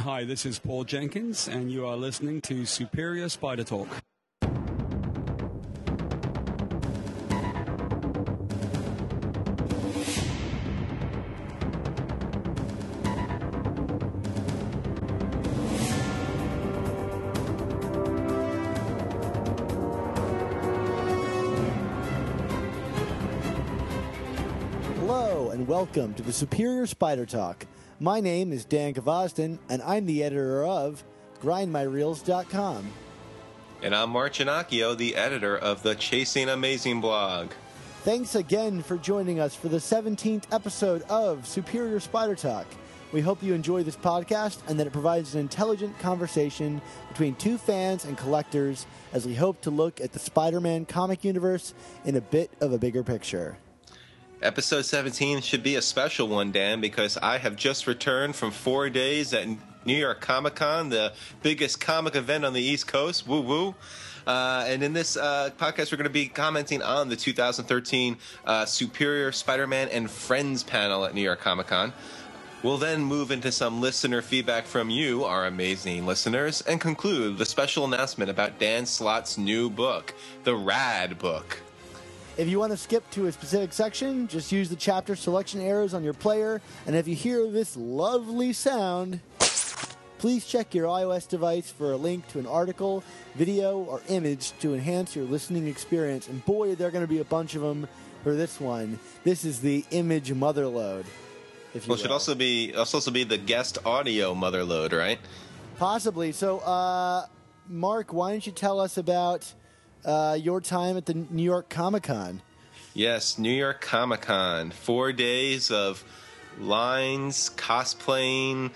Hi, this is Paul Jenkins, and you are listening to Superior Spider Talk. Hello and welcome to the Superior Spider Talk. My name is Dan Gvozden, and I'm the editor of GrindMyReels.com. And I'm Mark Ginocchio, the editor of the Chasing Amazing blog. Thanks again for joining us for the 17th episode of Superior Spider Talk. We hope you enjoy this podcast and that it provides an intelligent conversation between two fans and collectors as we hope to look at the Spider Man comic universe in a bit of a bigger picture. Episode 17 should be a special one, Dan, because I have just returned from four days at New York Comic Con, the biggest comic event on the East Coast. Woo woo. Uh, and in this uh, podcast, we're going to be commenting on the 2013 uh, Superior Spider Man and Friends panel at New York Comic Con. We'll then move into some listener feedback from you, our amazing listeners, and conclude the special announcement about Dan Slott's new book, The Rad Book. If you want to skip to a specific section, just use the chapter selection arrows on your player. And if you hear this lovely sound, please check your iOS device for a link to an article, video, or image to enhance your listening experience. And boy, there are going to be a bunch of them for this one. This is the image motherload. If you Well, it should also be also be the guest audio motherload, right? Possibly. So, uh, Mark, why don't you tell us about uh, your time at the New York Comic Con? Yes, New York Comic Con. Four days of lines, cosplaying,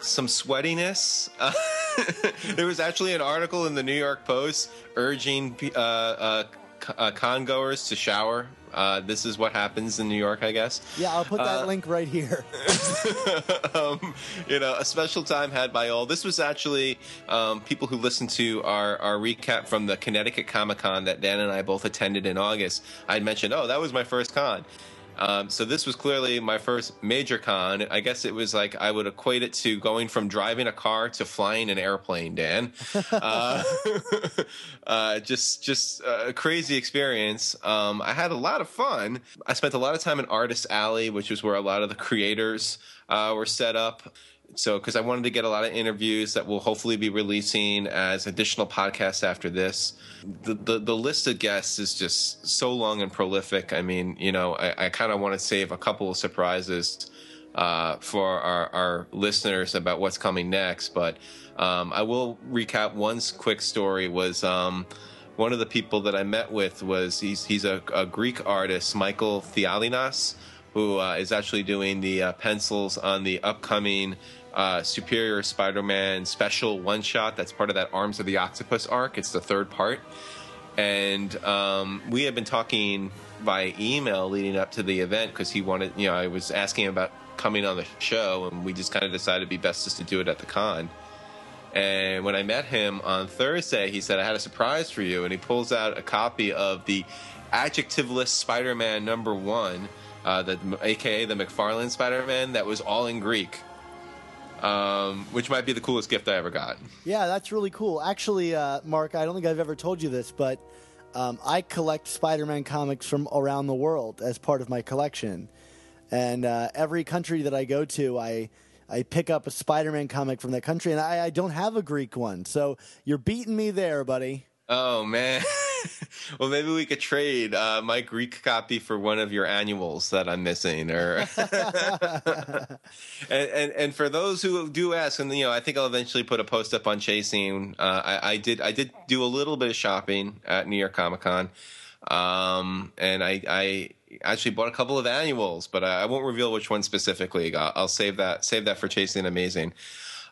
some sweatiness. There was actually an article in the New York Post urging uh, uh, uh, con goers to shower. Uh, this is what happens in New York, I guess. Yeah, I'll put that Uh, link right here. um, you know, a special time had by all. This was actually um, people who listened to our, our recap from the Connecticut Comic Con that Dan and I both attended in August. I mentioned, oh, that was my first con. Um, so this was clearly my first major con. I guess it was like I would equate it to going from driving a car to flying an airplane. Dan, uh, uh, just just a crazy experience. Um, I had a lot of fun. I spent a lot of time in Artist Alley, which is where a lot of the creators uh, were set up. So, because I wanted to get a lot of interviews that will hopefully be releasing as additional podcasts after this. The, the, the list of guests is just so long and prolific. I mean, you know, I, I kind of want to save a couple of surprises uh, for our, our listeners about what's coming next. But um, I will recap one quick story was um, one of the people that I met with was he's, he's a, a Greek artist, Michael Dialynas, who uh, is actually doing the uh, pencils on the upcoming uh, Superior Spider-Man special one-shot. That's part of that Arms of the Octopus arc. It's the third part, and um, we had been talking by email leading up to the event because he wanted, you know, I was asking him about coming on the show, and we just kind of decided it'd be best just to do it at the con. And when I met him on Thursday, he said, I had a surprise for you. And he pulls out a copy of the adjectiveless Spider Man number one, uh, the, aka the McFarlane Spider Man, that was all in Greek, um, which might be the coolest gift I ever got. Yeah, that's really cool. Actually, uh, Mark, I don't think I've ever told you this, but um, I collect Spider Man comics from around the world as part of my collection. And uh, every country that I go to, I. I pick up a Spider Man comic from that country, and I, I don't have a Greek one. So you're beating me there, buddy. Oh, man. well, maybe we could trade uh, my Greek copy for one of your annuals that I'm missing, or and, and and for those who do ask, and you know, I think I'll eventually put a post up on chasing. Uh, I, I did I did do a little bit of shopping at New York Comic Con, um, and I I actually bought a couple of annuals, but I, I won't reveal which one specifically. I'll, I'll save that save that for chasing amazing.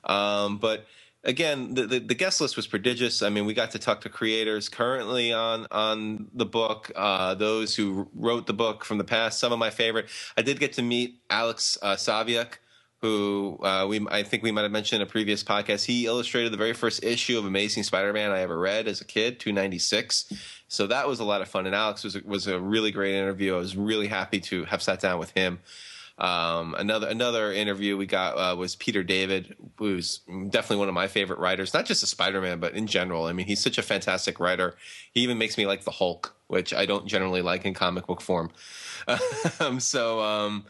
Um, but again, the, the, the guest list was prodigious. I mean, we got to talk to creators currently on on the book, uh, those who wrote the book from the past. Some of my favorite. I did get to meet Alex uh, Saviuk, who uh, we I think we might have mentioned in a previous podcast. He illustrated the very first issue of Amazing Spider-Man I ever read as a kid, 296. So that was a lot of fun. And Alex was was a really great interview. I was really happy to have sat down with him. Um, another another interview we got uh, was Peter David, who's definitely one of my favorite writers, not just a Spider-Man, but in general. I mean, he's such a fantastic writer. He even makes me like the Hulk, which I don't generally like in comic book form. um, so um,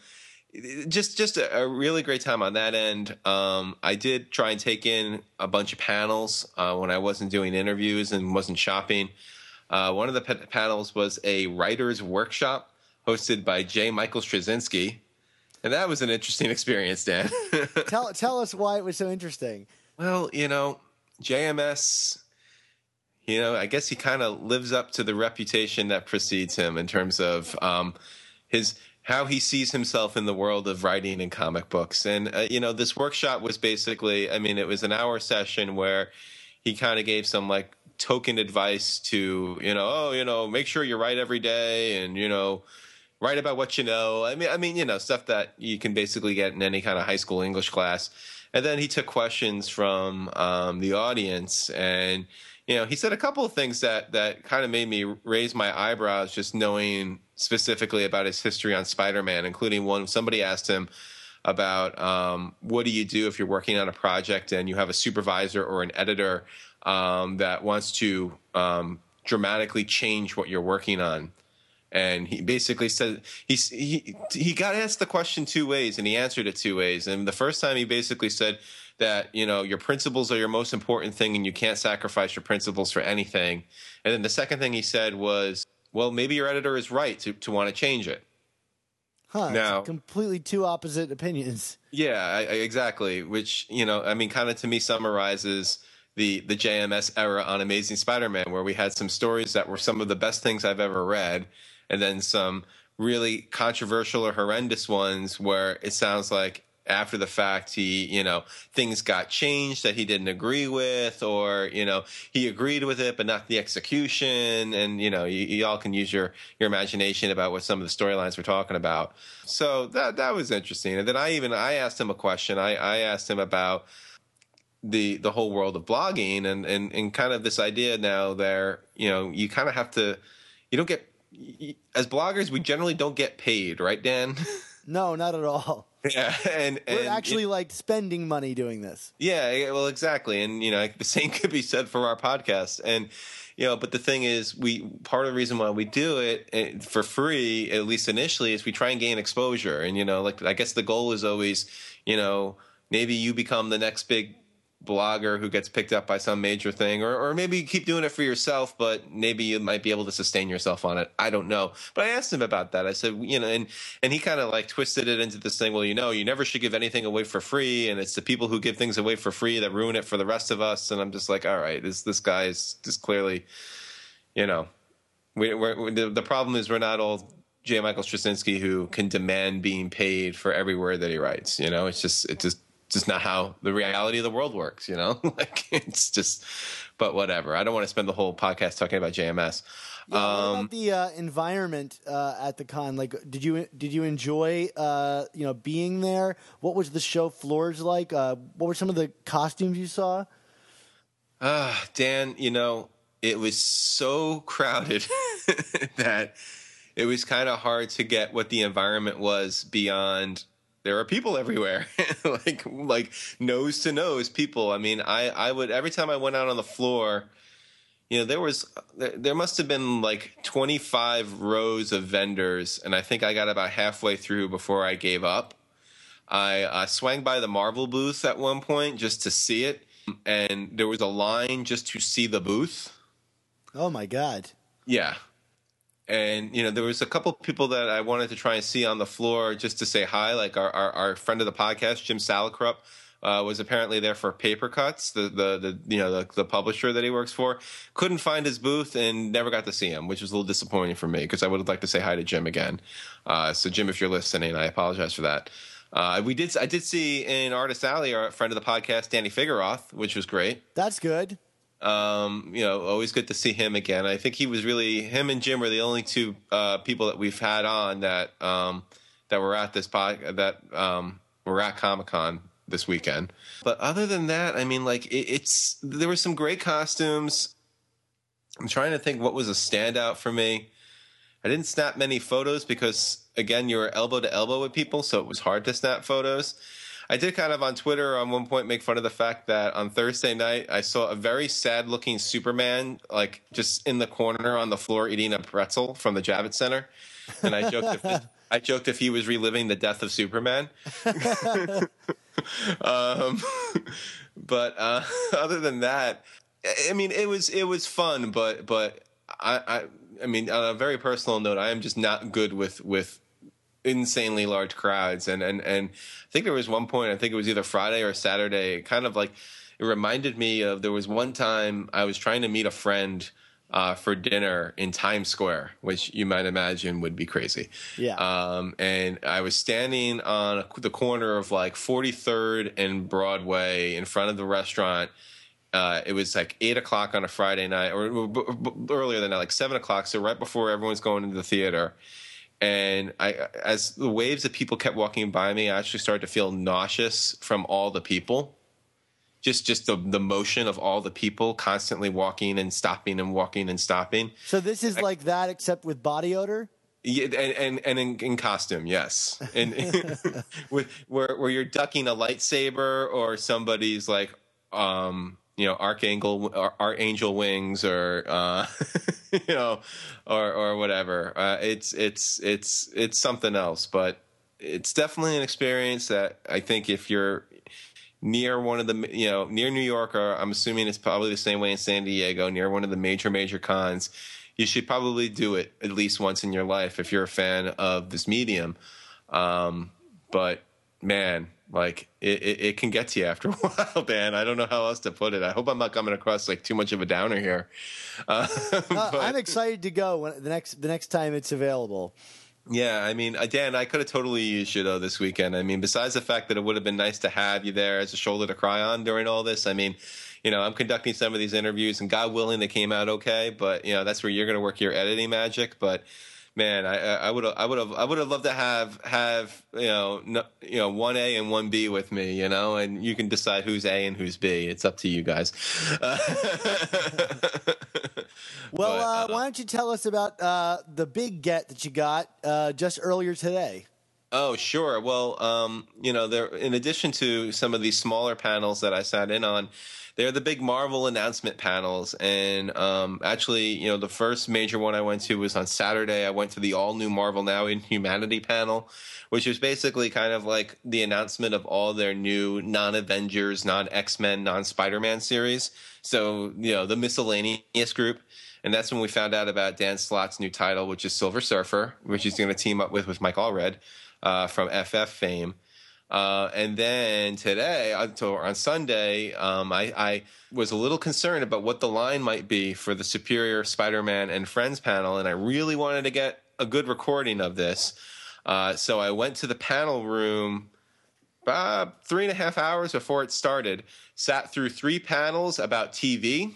just just a, a, really great time on that end. Um, I did try and take in a bunch of panels uh, when I wasn't doing interviews and wasn't shopping. Uh, one of the p- panels was a writer's workshop hosted by J. Michael Straczynski and that was an interesting experience, Dan. tell tell us why it was so interesting. Well, you know, JMS, you know, I guess he kind of lives up to the reputation that precedes him in terms of um, his how he sees himself in the world of writing and comic books. And uh, you know, this workshop was basically, I mean, it was an hour session where he kind of gave some like token advice to, you know, oh, you know, make sure you write every day and, you know, write about what you know. I mean, I mean, you know, stuff that you can basically get in any kind of high school English class. And then he took questions from um, the audience, and you know, he said a couple of things that that kind of made me raise my eyebrows, just knowing specifically about his history on Spider-Man, including one somebody asked him about um, what do you do if you're working on a project and you have a supervisor or an editor um, that wants to um, dramatically change what you're working on and he basically said he, he he got asked the question two ways and he answered it two ways. And the first time he basically said that you know your principles are your most important thing and you can't sacrifice your principles for anything. And then the second thing he said was well maybe your editor is right to, to want to change it. Huh now completely two opposite opinions. Yeah I, I, exactly which you know i mean kind of to me summarizes the the jms era on amazing spider-man where we had some stories that were some of the best things i've ever read and then some really controversial or horrendous ones where it sounds like after the fact he you know things got changed that he didn't agree with or you know he agreed with it but not the execution. And you know you, you all can use your your imagination about what some of the storylines we're talking about. So that that was interesting. And then i even i asked him a question. I i asked him about the the whole world of blogging and and and kind of this idea now there you know you kind of have to you don't get as bloggers, we generally don't get paid, right, Dan? No, not at all. Yeah, and, and we're actually it, like spending money doing this. Yeah, well, exactly, and you know the same could be said for our podcast, and you know, but the thing is, we part of the reason why we do it eh, for free, at least initially, is we try and gain exposure, and you know, like I guess the goal is always, you know, maybe you become the next big blogger who gets picked up by some major thing or, or maybe keep doing it for yourself but maybe you might be able to sustain yourself on it i don't know but i asked him about that i said you know and and he kind of like twisted it into this thing well you know you never should give anything away for free and it's the people who give things away for free that ruin it for the rest of us and i'm just like all right this this guy is just clearly you know we, we're, the, the problem is we're not all J. Michael Straczynski who can demand being paid for every word that he writes. You know, it's just it just just not how the reality of the world works, you know? like it's just but whatever. I don't want to spend the whole podcast talking about JMS. Yeah, um, what about the uh, environment uh, at the con? Like, did you did you enjoy uh, you know being there? What was the show floors like? Uh, what were some of the costumes you saw? Uh, Dan, you know, it was so crowded that it was kind of hard to get what the environment was beyond there are people everywhere. Like like nose to nose people. I mean i i would every time i went out on the floor you know there was there must have been like 25 rows of vendors and i think i got about halfway through before i gave up. I i swang by the marvel booth at one point just to see it and there was a line just to see the booth. Oh my god. Yeah and you know there was a couple people that I wanted to try and see on the floor just to say hi, like our our, our friend of the podcast, Jim Salicrup, Uh, was apparently there for Papercutz the, the the you know the, the publisher that he works for. Couldn't find his booth and never got to see him which was a little disappointing for me because i would have liked to say hi to jim again. Uh, so jim if you're listening i apologize for that. Uh, we did i did see in artist alley our friend of the podcast danny fingeroth which was great. That's good um, you know, always good to see him again. I think he was really him and Jim were the only two uh, people that we've had on that um, that were at this pod that um, were at Comic Con this weekend. But other than that, I mean, like it, it's there were some great costumes. I'm trying to think what was a standout for me. I didn't snap many photos because again, you were elbow to elbow with people, so it was hard to snap photos. I did kind of on Twitter on one point make fun of the fact that on Thursday night I saw a very sad looking Superman like just in the corner on the floor eating a pretzel from the Javits Center, and I joked if I joked if he was reliving the death of Superman. um, but uh, other than that, I mean it was it was fun, but but I, I I mean on a very personal note, I am just not good with with insanely large crowds and and and I think there was one point I think it was either Friday or Saturday kind of like it reminded me of there was one time I was trying to meet a friend uh, for dinner in Times Square, which you might imagine would be crazy. Yeah. Um, and I was standing on the corner of like 43rd and Broadway in front of the restaurant. Uh, it was like eight o'clock on a Friday night, or earlier than that, like seven o'clock. So right before everyone's going into the theater and I, as the waves of people kept walking by me, I actually started to feel nauseous from all the people. Just, just the the motion of all the people constantly walking and stopping and walking and stopping. So this is I, like that, except with body odor. Yeah, and and, and in, in costume, yes, and with where where you're ducking a lightsaber or somebody's like um you know archangel archangel wings or uh, you know or or whatever. Uh, it's it's it's it's something else, but it's definitely an experience that I think if you're near one of the you know near New York or I'm assuming it's probably the same way in San Diego near one of the major major cons you should probably do it at least once in your life if you're a fan of this medium um, but man like it, it, it, can get to you after a while, Dan. I don't know how else to put it. I hope I'm not coming across like too much of a downer here. Uh, uh, I'm excited to go when the next the next time it's available. Yeah, I mean, uh, Dan, I could have totally used you though this weekend. I mean, besides the fact that it would have been nice to have you there as a shoulder to cry on during all this. I mean, you know, I'm conducting some of these interviews, and God willing, they came out okay. But you know, that's where you're going to work your editing magic. But man, I I would I would have I would have loved to have have you know no, you know one A and one B with me, you know, and you can decide who's A and who's B. It's up to you guys. well, but, uh, why don't you tell us about uh, the big get that you got uh, just earlier today? Oh, sure. Well, um, you know, there in addition to some of these smaller panels that I sat in on they're the big Marvel announcement panels. And um, actually, you know, the first major one I went to was on Saturday. I went to the all new Marvel Now Inhumanity panel, which was basically kind of like the announcement of all their new non Avengers, non X Men, non Spider Man series. So, you know, the miscellaneous group. And that's when we found out about Dan Slott's new title, which is Silver Surfer, which he's going to team up with with Mike Allred uh, from FF fame. Uh, and then today, on Sunday, um, I, I, was a little concerned about what the line might be for the Superior Spider-Man and Friends panel, and I really wanted to get a good recording of this. Uh, so I went to the panel room about three and a half hours before it started, sat through three panels about TV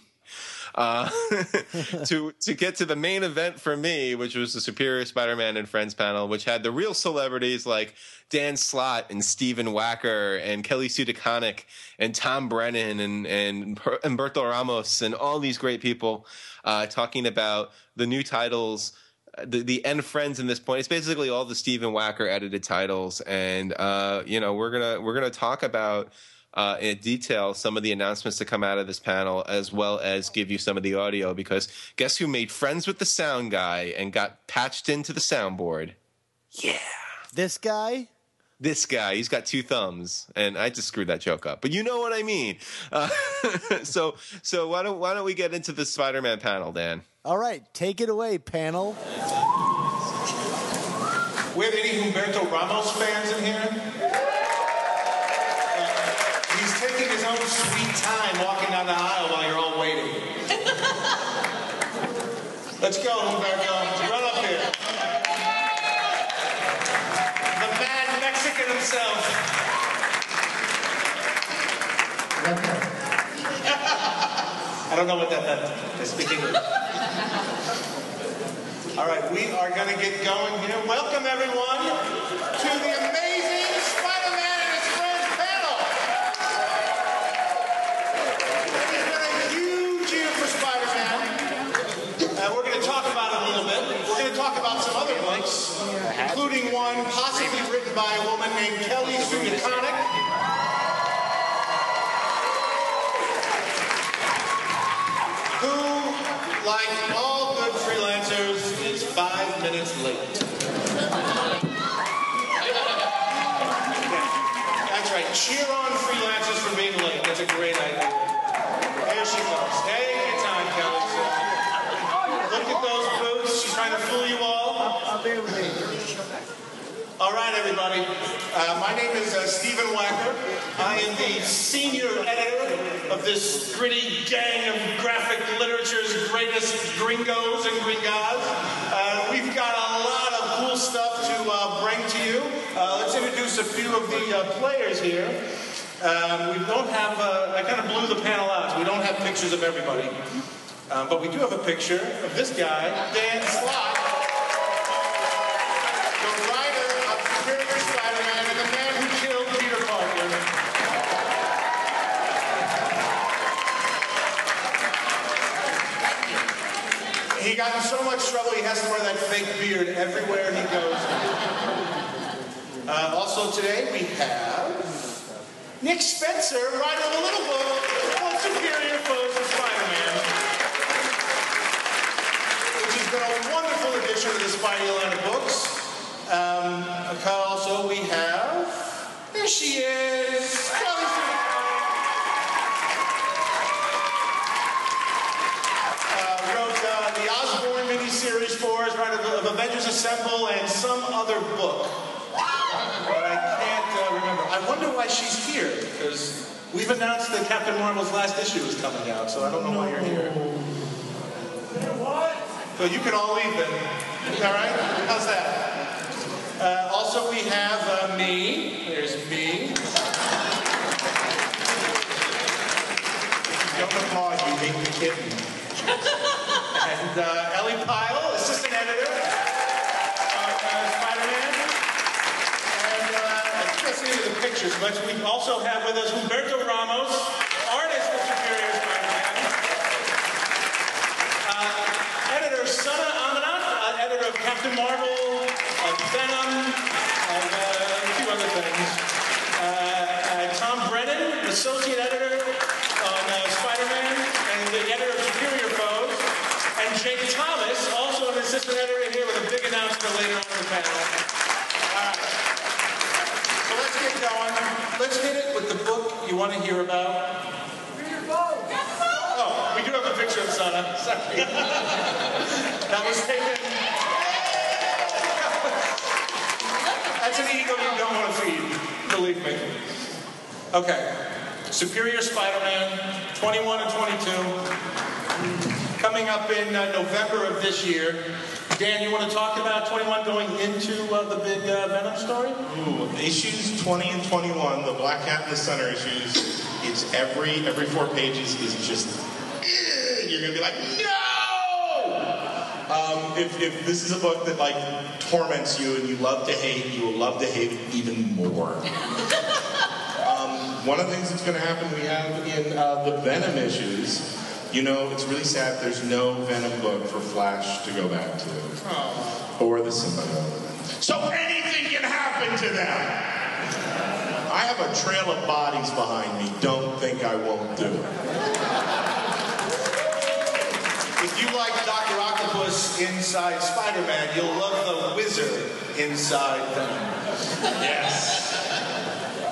uh, to to get to the main event for me, which was the Superior Spider-Man and Friends panel, which had the real celebrities like Dan Slott and Stephen Wacker and Kelly Sue DeConnick and Tom Brennan and and Humberto Ramos and all these great people uh, talking about the new titles the the end friends in this point. It's basically all the Stephen Wacker edited titles, and uh, you know we're gonna we're gonna talk about uh, in detail some of the announcements to come out of this panel, as well as give you some of the audio. Because guess who made friends with the sound guy and got patched into the soundboard? Yeah, this guy. This guy, he's got two thumbs, and I just screwed that joke up, but you know what I mean. Uh, so, so why don't why don't we get into the Spider-Man panel, Dan? All right, take it away, panel. We have any Humberto Ramos fans in here? taking his own sweet time walking down the aisle while you're all waiting. Let's go, Humberto. Run up here. The mad Mexican himself. I don't know what that meant. I speak English. All right, we are going to get going here. Welcome, everyone, to the amazing we're going to talk about it a little bit. We're going to talk about by a woman named Kelly Sue DeConnick. Who, like all good freelancers, is five minutes late. That's right. Cheer on freelancers for being late. That's a great idea. Here she comes. Take your time, Kelly. Look at those boots. She's trying to fool you all. All right, everybody. Uh, my name is uh, Stephen Wacker. I am the senior editor of this gritty gang of graphic literature's greatest gringos and gringas. Uh, we've got a lot of cool stuff to uh, bring to you. Uh, let's introduce a few of the uh, players here. Um, we don't have, I kind of blew the panel out, so we don't have pictures of everybody. Um, but we do have a picture of this guy, Dan Slott He got in so much trouble he has to wear that fake beard everywhere he goes. Uh, also today we have Nick Spencer writing a little book called Superior Foes of Spider-Man which has been a wonderful addition to the Spidey line of books. Um, also, we have. There she is. Kelly Sue. Uh, wrote uh, the Osborn miniseries for us, right, of, of Avengers Assemble and some other book. But I can't uh, remember. I wonder why she's here, because we've announced that Captain Marvel's last issue is coming out, so I don't know why you're here. What? So you can all leave then. All right? How's that? Uh, also, we have uh, me. There's me. Don't applaud, you the kitten. and uh, Ellie Pyle, assistant editor on uh, Spider-Man. And the pictures. But we also have with us Humberto Ramos, artist of Superior Spider-Man. Uh, editor Sana Amanat, uh, editor of Captain Marvel, of Venom, and uh, a few other things. Uh, uh, Tom Brennan, associate editor on uh, Spider-Man, and the editor of Superior Foes. And Jake Thomas, also an assistant editor here with a big announcement later on in the panel. All right. So let's get going. Let's hit it with the book you want to hear about. Oh, we do have a picture of Sana. Sorry. that was taken. That's an ego you don't want to feed, believe me. Okay. Superior Spider-Man, 21 and 22. Coming up in uh, November of this year. Dan, you want to talk about 21 going into uh, the big uh, Venom story? Ooh, issues 20 and 21, the Black Cat and the Center issues, it's every every four pages is just "Ugh," you're gonna be like, no! Um, if, if this is a book that like torments you and you love to hate, you will love to hate it even more. um, one of the things that's going to happen, we have in uh, the Venom issues. You know, it's really sad. There's no Venom book for Flash to go back to, or the symbiote. So anything can happen to them. I have a trail of bodies behind me. Don't think I won't do it. If you like Dr. Octopus inside Spider-Man, you'll love the wizard inside Venom. Yes.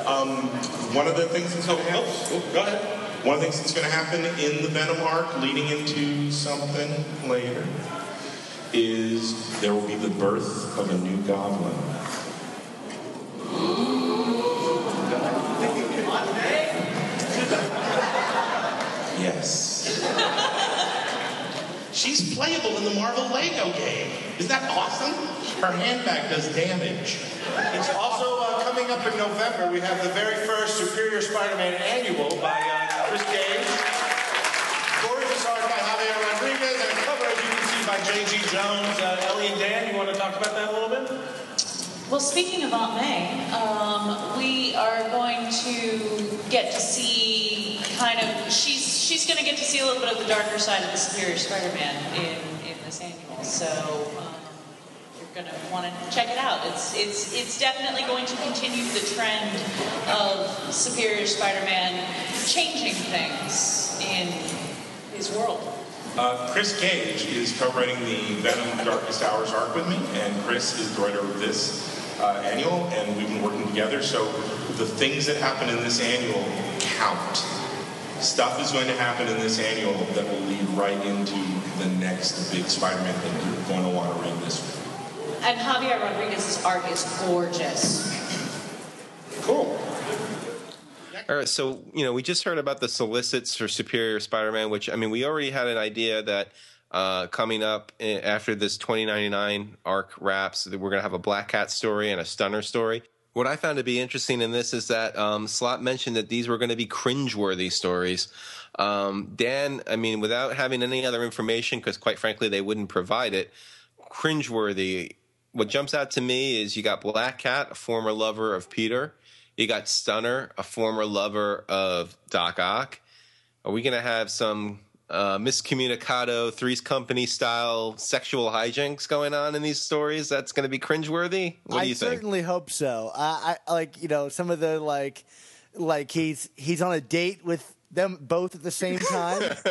Um, one of the things that's to. Oh, go ahead. One of the things that's going to happen in the Venom arc, leading into something later, is there will be the birth of a new Goblin. Yes. She's playable in the Marvel Lego game. Is that awesome? Her handbag does damage. It's also uh, coming up in November. We have the very first Superior Spider-Man annual by uh, Chris Gage. Gorgeous art by Javier Rodriguez and a cover, as J.G. Jones. Uh, Ellie and Dan, you want to talk about that a little bit? Well, speaking of Aunt May, um, we are going to get to see kind of she's she's going to get to see a little bit of the darker side of the Superior Spider-Man in in this annual. So um, you're you're going to want to check it out. It's it's it's definitely going to continue the trend of Superior Spider-Man changing things in his world. Uh, Chris Gage is co-writing the Venom Darkest Hours arc with me, and Chris is the writer of this uh, annual, and we've been working together. So the things that happen in this annual count. Stuff is going to happen in this annual that will lead right into the next big Spider-Man thing. You're going to want to read this. And Javier Rodriguez's art is gorgeous. Cool. All right, so you know, we just heard about the solicits for Superior Spider-Man, which I mean, we already had an idea that uh, coming up after this 2099 arc wraps, that we're going to have a Black Cat story and a Stunner story. What I found to be interesting in this is that um, Slott mentioned that these were going to be cringeworthy stories. Um, Dan, I mean, without having any other information, because quite frankly, they wouldn't provide it, cringeworthy. What jumps out to me is you got Black Cat, a former lover of Peter. You got Stunner, a former lover of Doc Ock. Are we going to have some uh, miscommunicado, Three's Company style sexual hijinks going on in these stories? That's going to be cringeworthy. What do I you think? certainly hope so. I, I like you know some of the like like he's he's on a date with them both at the same time.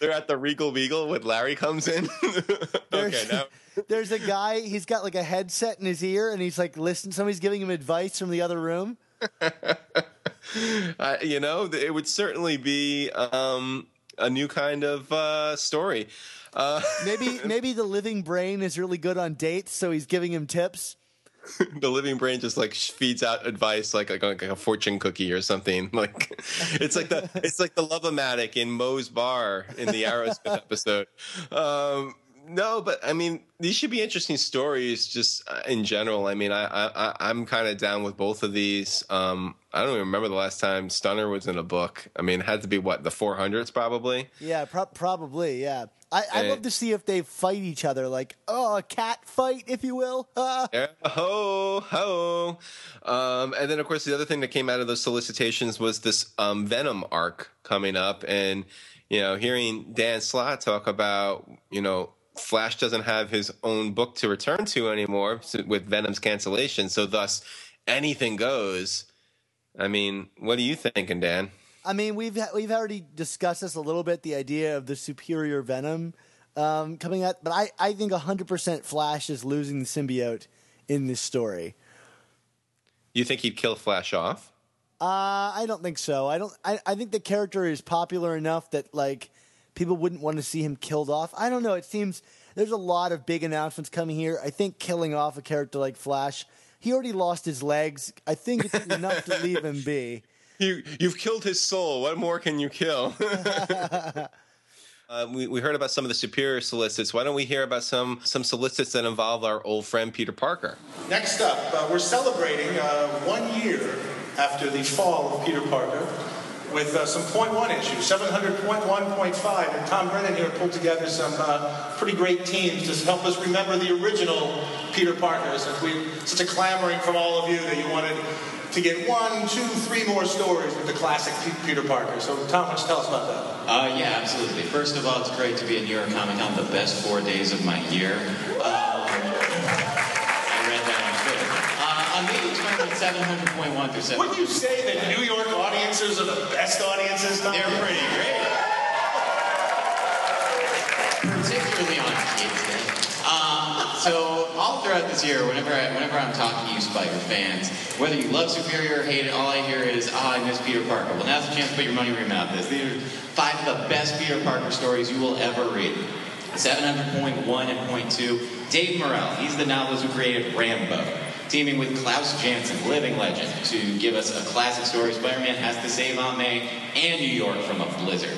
They're at the Regal Beagle when Larry comes in. okay, There's- now There's a guy. He's got like a headset in his ear, and he's like listening. Somebody's giving him advice from the other room. uh, you know, it would certainly be um, a new kind of uh, story. Uh, Maybe maybe the living brain is really good on dates, so he's giving him tips. the living brain just like feeds out advice like, like like a fortune cookie or something. Like it's like the it's like the love-o-matic in Moe's bar in the Aerosmith episode. Um, no, but I mean, these should be interesting stories just uh, in general. I mean, I, I I'm kind of down with both of these. Um, I don't even remember the last time Stunner was in a book. I mean, it had to be what the 400s probably. Yeah, pro- probably. Yeah, I I'd Eh. love to see if they fight each other, like oh, a cat fight, if you will. Ah. Yeah, ho ho. Um, and then, of course, the other thing that came out of those solicitations was this um, Venom arc coming up, and you know, hearing Dan Slott talk about you know. Flash doesn't have his own book to return to anymore with Venom's cancellation, so thus anything goes. I mean, what are you thinking, Dan? I mean, we've we've already discussed this a little bit, the idea of the superior venom um, coming out, but I, I think 100% Flash is losing the symbiote in this story. You think he'd kill Flash off? Uh, I don't think so. I don't. I, I think the character is popular enough that like people wouldn't want to see him killed off. I don't know. It seems there's a lot of big announcements coming here. I think killing off a character like Flash, he already lost his legs. I think it's enough to leave him be. You you've killed his soul. What more can you kill? Uh, we, we heard about some of the superior solicits. Why don't we hear about some some solicits that involve our old friend Peter Parker? Next up, uh, we're celebrating uh, one year after the fall of Peter Parker with uh, some point one issues, 700.1.5. And Tom Brennan here pulled together some uh, pretty great teams to help us remember the original Peter Parker. Since we such a clamoring from all of you that you wanted to get one, two, three more stories with the classic Peter Parker. So don't tell us about that? Uh, yeah, absolutely. First of all, it's great to be at New York Comic Con, the best four days of my year. Um, I read that on Twitter. Uh, talking about 700.1 through 700. Wouldn't you say that New York audiences are the best audiences, Tom? They're pretty great. Particularly on Day. Um, so all throughout this year, whenever I, whenever I'm talking to you Spider fans, whether you love Superior or hate it, all I hear is, "Ah, I miss Peter Parker." Well, now's the chance to put your money where your mouth is. These are five of the best Peter Parker stories you will ever read. 700.1 and point two. Dave Morrell, he's the novelist who created Rambo, teaming with Klaus Janson, living legend, to give us a classic story. Spider-Man has to save Aunt May and New York from a blizzard.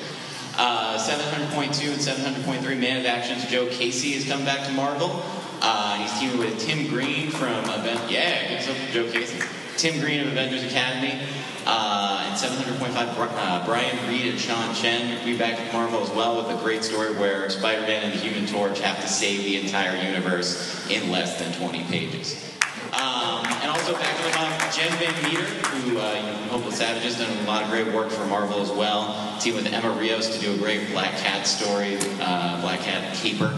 Uh, 700.2 and 700.3 Man of Action's Joe Casey has come back to Marvel. Uh, he's teaming with Tim Green from Event. Yeah, up for Joe Casey. Tim Green of Avengers Academy. Uh, and 700.5 Bri- uh, Brian Reed and Sean Chen will be back at Marvel as well with a great story where Spider-Man and the Human Torch have to save the entire universe in less than 20 pages. Um, and also back to the mom, Jen Van Meter, who uh, you know, Hopeless Savages, done a lot of great work for Marvel as well. Team with Emma Rios to do a great Black Cat story, uh, Black Cat Caper.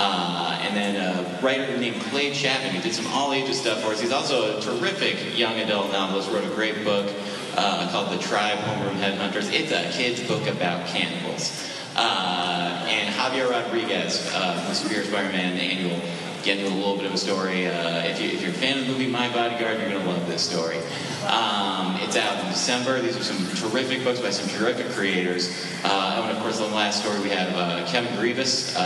Uh, and then a writer named Clay Chapman, who did some all ages stuff for us. He's also a terrific young adult novelist, wrote a great book uh, called The Tribe Homeroom Headhunters. It's a kid's book about cannibals. Uh, and Javier Rodriguez, uh, from Superior Spider-Man Annual, get into a little bit of a story. Uh, if, you, you're a fan of the movie My Bodyguard, you're going to love this story. Um, it's out in December. These are some terrific books by some terrific creators. Uh, and of course, the last story we have uh, Kevin Grevioux,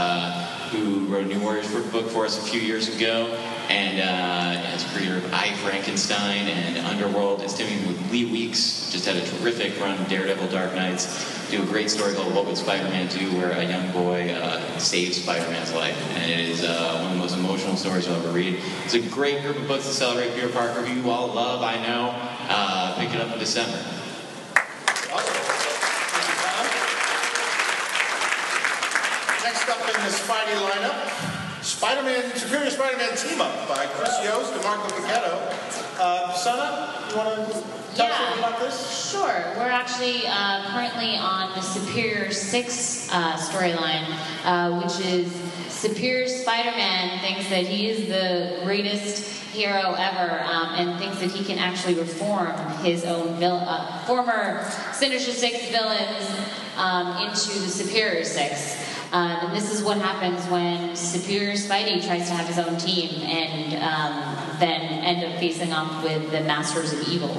who wrote a New Warriors book for us a few years ago, and uh, is creator of I Frankenstein and Underworld. It's teaming with Lee Weeks. Just had a terrific run, Daredevil, Dark Nights. Do a great story called What Would Spider-Man Do, where a young boy uh, saves Spider-Man's life, and it is uh, one of the most emotional stories you'll ever read. It's a great group of books to celebrate Peter Parker, who you all love, I know. Uh, pick it up in December. Next up in the Spidey lineup, Spider-Man, Superior Spider-Man Team Up by Chris Yost and Marco Checchetto. Uh, Sana, you want to us something about this? Sure. We're actually uh, currently on the Superior 6 uh, storyline, uh, which is Superior Spider Man thinks that he is the greatest hero ever um, and thinks that he can actually reform his own vil- uh, former Sinister Six villains um, into the Superior Six. Um, and this is what happens when Superior Spidey tries to have his own team and um, then end up facing off with the Masters of Evil.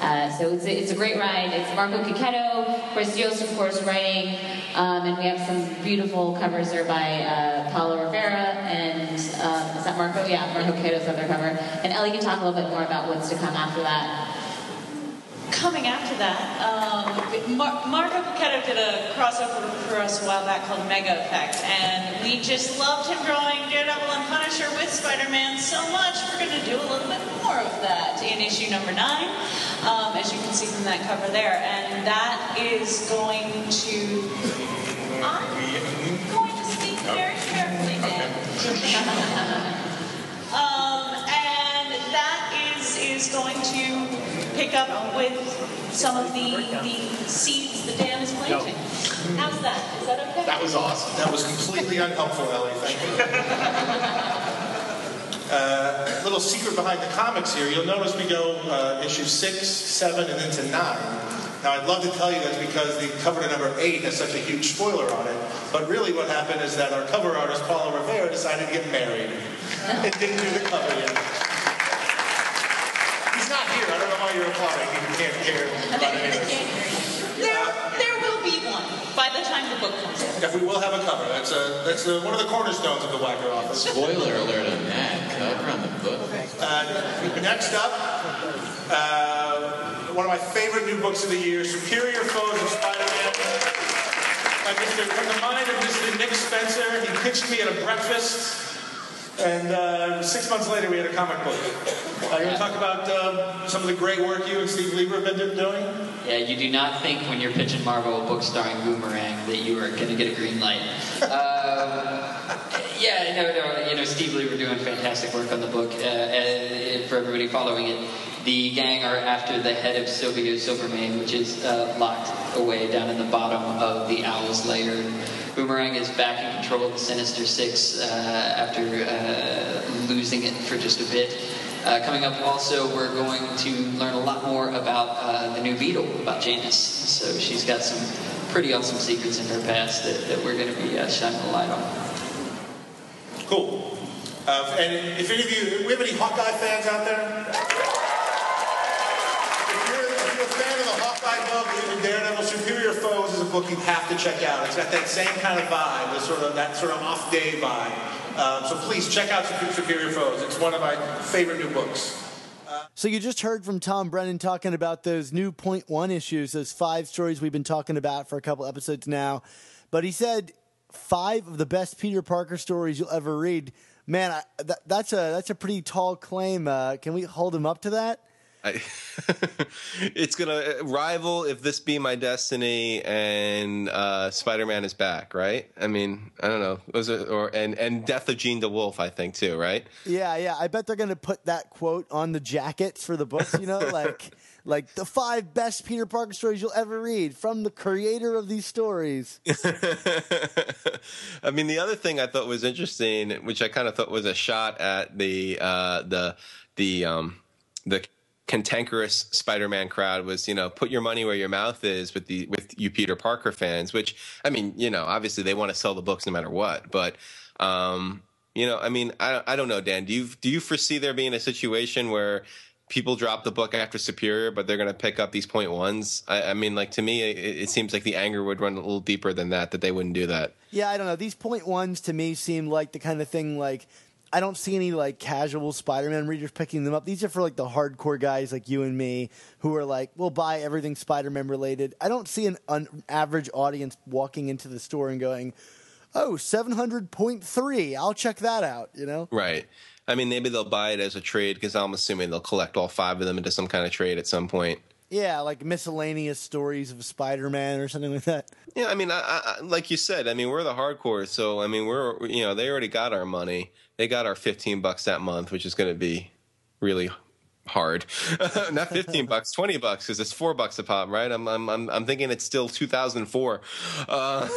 Uh, so it's a, it's a great ride. It's Marco Checchetto, Chris Yost, of course, writing, um, and we have some beautiful covers there by uh, Rivera and um, is that Marco? Yeah, Marco Checchetto's other cover. And Ellie can talk a little bit more about what's to come after that. Coming after that, um, Mar- Marco Checchetto did a crossover for us a while back called Omega Effect, and we just loved him drawing Daredevil and Punisher with Spider-Man so much, we're going to do a little bit more of that in issue number nine, um, as you can see from that cover there, and that is going to. I'm going to speak very carefully, Dan. is going to pick up with some of the the seeds the Dan is planting. How's that? Is that okay? That was awesome. That was completely unhelpful, Ellie. Thank you. Uh, little secret behind the comics here. You'll notice we go uh, issue six, seven, and into nine. Now, I'd love to tell you that's because the cover to number eight has such a huge spoiler on it. But really, what happened is that our cover artist, Paolo Rivera, decided to get married and didn't do the cover yet. He's not here. I don't know why you're applauding. You can't hear about anything. There, there will be one by the time the book comes out. If we will have a cover, that's a, that's a, one of the cornerstones of the Wacker office. Spoiler alert on that cover on the book. Uh, next up, uh, one of my favorite new books of the year, Superior Foes of Spider-Man. By Mr. From the mind of Mr. Nick Spencer. He pitched me at a breakfast. And uh, six months later, we had a comic book. Uh, you want to talk about um, some of the great work you and Steve Lieber have been doing? Yeah, you do not think when you're pitching Marvel a book starring Boomerang that you are going to get a green light. Um, yeah, no, no, you know, Steve Lieber doing fantastic work on the book. Uh, and for everybody following it, the gang are after the head of Sylvia Silvermane, which is uh, locked away down in the bottom of the Owl's lair. Boomerang is back in control of the Sinister Six uh, after uh, losing it for just a bit. Uh, coming up also, we're going to learn a lot more about uh, the new Beetle, about Janice. So she's got some pretty awesome secrets in her past that, that we're going to be uh, shining a light on. Cool. And if any of you, we have any Hawkeye fans out there? You're, a fan of the Hawkeye book, even Daredevil Superior Foes is a book you have to check out. It's got that same kind of vibe, the sort of that sort of off-day vibe. Um, so please check out Superior Foes. It's one of my favorite new books. So you just heard from Tom Brennan talking about those new point one issues, those five stories we've been talking about for a couple episodes now. But he said five of the best Peter Parker stories you'll ever read. Man, I, that, that's a that's a pretty tall claim. Uh, can we hold him up to that? I, it's gonna rival if this be my destiny and uh, Spider-Man is back, right? I mean, I don't know, those are, or and and Death of Jean DeWolff, I think too, right? Yeah, yeah. I bet they're going to put that quote on the jackets for the books. You know, like like the five best Peter Parker stories you'll ever read from the creator of these stories. I mean, the other thing I thought was interesting, which I kind of thought was a shot at the uh, the the um, the cantankerous Spider-Man crowd was, you know, put your money where your mouth is with the with you Peter Parker fans. Which I mean, you know, obviously they want to sell the books no matter what, but. Um, you know, I mean, I I don't know, Dan. Do you do you foresee there being a situation where people drop the book after Superior, but they're going to pick up these point ones? I, I mean, like to me, it, it seems like the anger would run a little deeper than that. That they wouldn't do that. Yeah, I don't know. These point ones to me seem like the kind of thing like I don't see any like casual Spider-Man readers picking them up. These are for like the hardcore guys like you and me who are like, we'll buy everything Spider-Man related. I don't see an, an average audience walking into the store and going, "Oh, 700.3. I'll check that out," you know? Right. I mean, maybe they'll buy it as a trade because I'm assuming they'll collect all five of them into some kind of trade at some point. Yeah, like miscellaneous stories of Spider-Man or something like that. Yeah, I mean, I, I, like you said, I mean, we're the hardcore, so I mean, we're you know they already got our money. They got our fifteen bucks that month, which is going to be really hard. Not fifteen bucks, twenty bucks, because it's four bucks a pop, right? I'm I'm I'm, I'm thinking it's still two thousand four. Uh,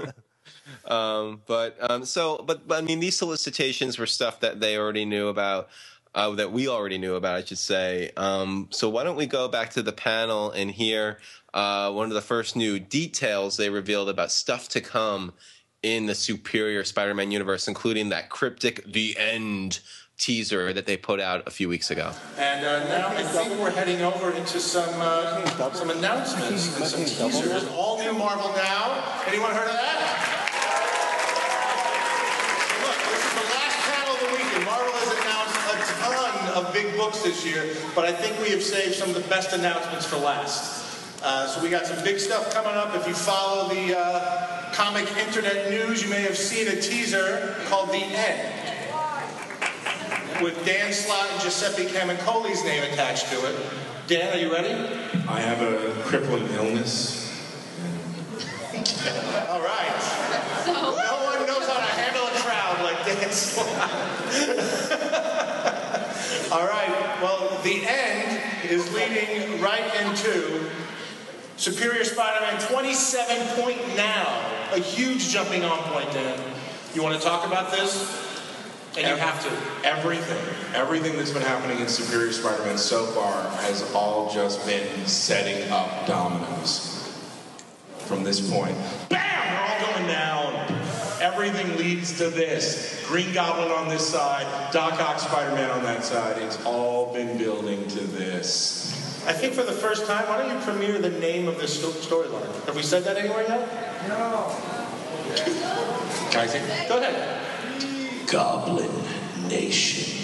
um, but um, so, but, but I mean, these solicitations were stuff that they already knew about. Uh, that we already knew about, I should say. Um, so why don't we go back to the panel and hear uh, one of the first new details they revealed about stuff to come in the Superior Spider-Man universe, including that cryptic "The End" teaser that they put out a few weeks ago. And uh, now I think we're heading over into some uh, some announcements and some teasers. All new Marvel now. Anyone heard of that? Look, this is the last panel of the weekend. Marvel has announced a ton of big books this year, but I think we have saved some of the best announcements for last. Uh, so we got some big stuff coming up. If you follow the uh, comic internet news, you may have seen a teaser called The End with Dan Slott and Giuseppe Camuncoli's name attached to it. Dan, are you ready? I have a crippling illness. All right. So. No one knows how to handle a crowd like Dan Slott. All right. Well, the end is leading right into Superior Spider-Man 27 point now. A huge jumping on point, Dan. You want to talk about this? And you have to. Everything, everything that's been happening in Superior Spider-Man so far has all just been setting up dominoes. From this point, Bam! They're all going down. everything leads to this. Green Goblin on this side, Doc Ock Spider-Man on that side. It's all been building to this. I think for the first time, why don't you premiere the name of this storyline? Have we said that anywhere yet? No. Can I say? Go ahead. Goblin Nation.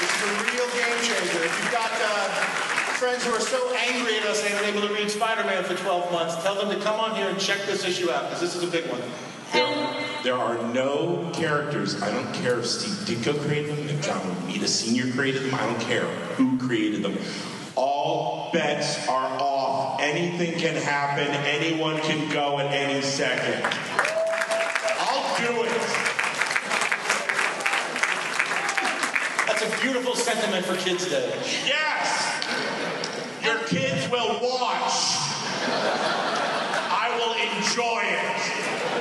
This is a real game changer. If you've got uh, friends who are so angry at us they haven't been able to read Spider-Man for 12 months, tell them to come on here and check this issue out because this is a big one. There are no characters. I don't care if Steve Ditko created them, if John Romita Sr. created them. I don't care who created them. All bets are off. Anything can happen. Anyone can go at any second. I'll do it. That's a beautiful sentiment for Kids Day. Yes. Your kids will watch. I will enjoy it.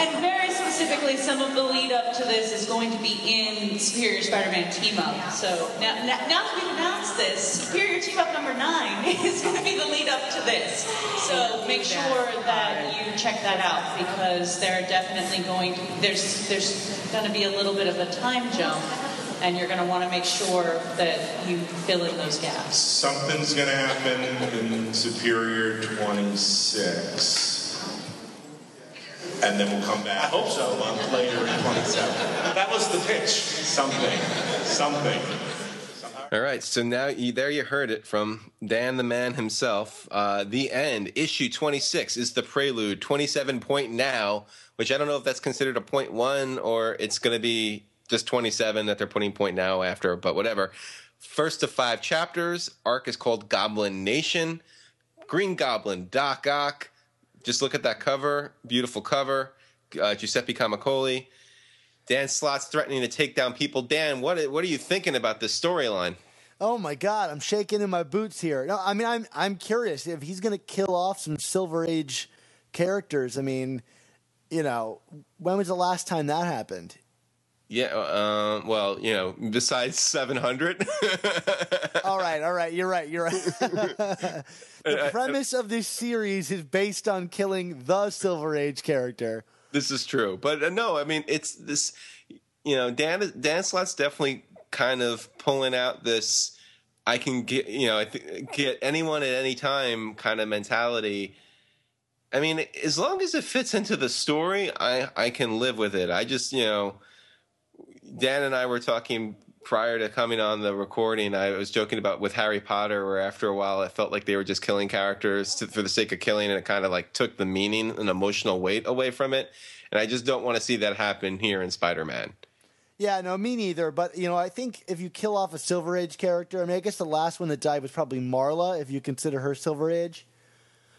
And very specifically, some of the lead up to this is going to be in Superior Spider-Man Team Up. So now, now, now that we've announced this, Superior Team Up number nine is going to be the lead up to this. So make sure that you check that out because they're definitely going to. There's there's going to be a little bit of a time jump, and you're going to want to make sure that you fill in those gaps. Something's going to happen in Superior 26. And then we'll come back. I hope so. A month later in 27. That was the pitch. Something. Something. All right, so now you, there you heard it from Dan the man himself. Uh, the end, issue 26 is the prelude, 27 point now, which I don't know if that's considered a point one or it's going to be just 27 that they're putting point now after, but whatever. First of five chapters, arc is called Goblin Nation. Green Goblin, Doc Ock. Just look at that cover, beautiful cover. Uh, Giuseppe Camuncoli. Dan Slott's threatening to take down people. Dan, what what are you thinking about this storyline? Oh my God, I'm shaking in my boots here. No, I mean I'm I'm curious if he's going to kill off some Silver Age characters. I mean, you know, when was the last time that happened? Yeah, uh, well, you know, besides 700. all right, all right, you're right, you're right. the premise of this series is based on killing the Silver Age character. This is true, but uh, no, I mean it's this. You know, Dan Dan Slott's definitely kind of pulling out this. I can get you know I get anyone at any time kind of mentality. I mean, as long as it fits into the story, I I can live with it. I just you know, Dan and I were talking prior to coming on the recording, I was joking about with Harry Potter, where after a while it felt like they were just killing characters to, for the sake of killing, and it kind of like took the meaning and emotional weight away from it. And I just don't want to see that happen here in Spider Man. Yeah, no, me neither. But you know, I think if you kill off a Silver Age character, I mean, I guess the last one that died was probably Marla, if you consider her Silver Age.